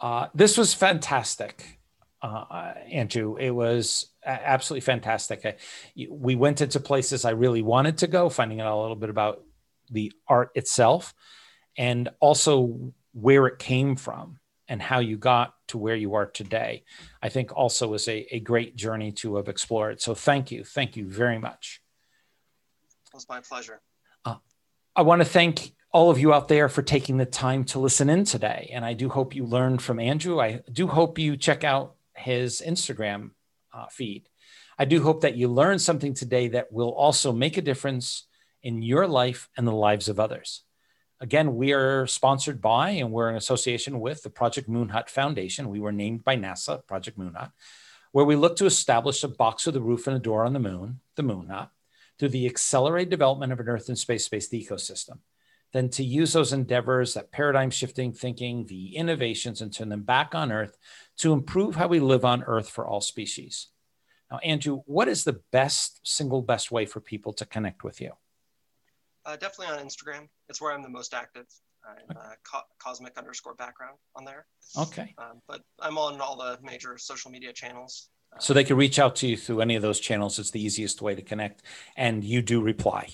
uh, this was fantastic, uh, Andrew. It was absolutely fantastic. I, we went into places I really wanted to go, finding out a little bit about the art itself, and also where it came from and how you got to where you are today, I think also was a, a great journey to have explored. So thank you. Thank you very much. It was my pleasure. Uh, I want to thank all of you out there for taking the time to listen in today. And I do hope you learned from Andrew. I do hope you check out his Instagram uh, feed. I do hope that you learned something today that will also make a difference in your life and the lives of others. Again, we are sponsored by and we're in association with the Project Moon Hut Foundation. We were named by NASA, Project Moon Hut, where we look to establish a box with a roof and a door on the moon, the Moon Hut, through the accelerated development of an Earth and space based ecosystem. Than to use those endeavors, that paradigm shifting thinking, the innovations, and turn them back on Earth to improve how we live on Earth for all species. Now, Andrew, what is the best, single best way for people to connect with you? Uh, definitely on Instagram. It's where I'm the most active. I'm uh, co- cosmic underscore background on there. Okay. Um, but I'm on all the major social media channels. So they can reach out to you through any of those channels. It's the easiest way to connect, and you do reply.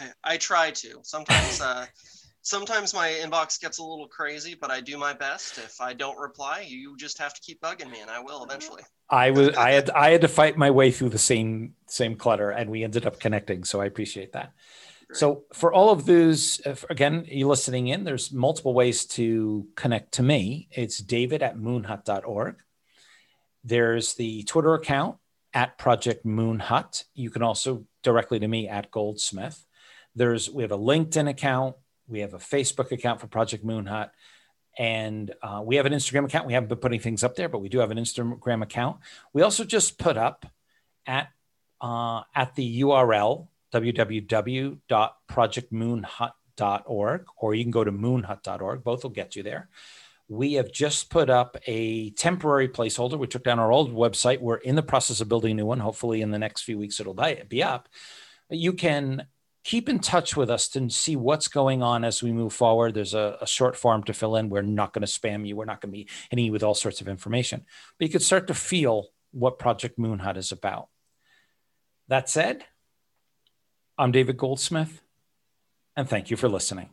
I, I try to. Sometimes, uh, sometimes my inbox gets a little crazy, but I do my best. If I don't reply, you just have to keep bugging me, and I will eventually. I was I had I had to fight my way through the same same clutter, and we ended up connecting. So I appreciate that. Great. So for all of those, again, you listening in, there's multiple ways to connect to me. It's David at moonhut.org. There's the Twitter account at Project Moon Hut. You can also directly to me at Goldsmith. There's we have a LinkedIn account, we have a Facebook account for Project Moon Hut, and uh, we have an Instagram account. We haven't been putting things up there, but we do have an Instagram account. We also just put up at uh, at the URL www.projectmoonhut.org, or you can go to moonhut.org. Both will get you there we have just put up a temporary placeholder. We took down our old website. We're in the process of building a new one. Hopefully, in the next few weeks, it'll be up. You can keep in touch with us to see what's going on as we move forward. There's a, a short form to fill in. We're not going to spam you. We're not going to be hitting you with all sorts of information, but you could start to feel what Project Moon Hut is about. That said, I'm David Goldsmith, and thank you for listening.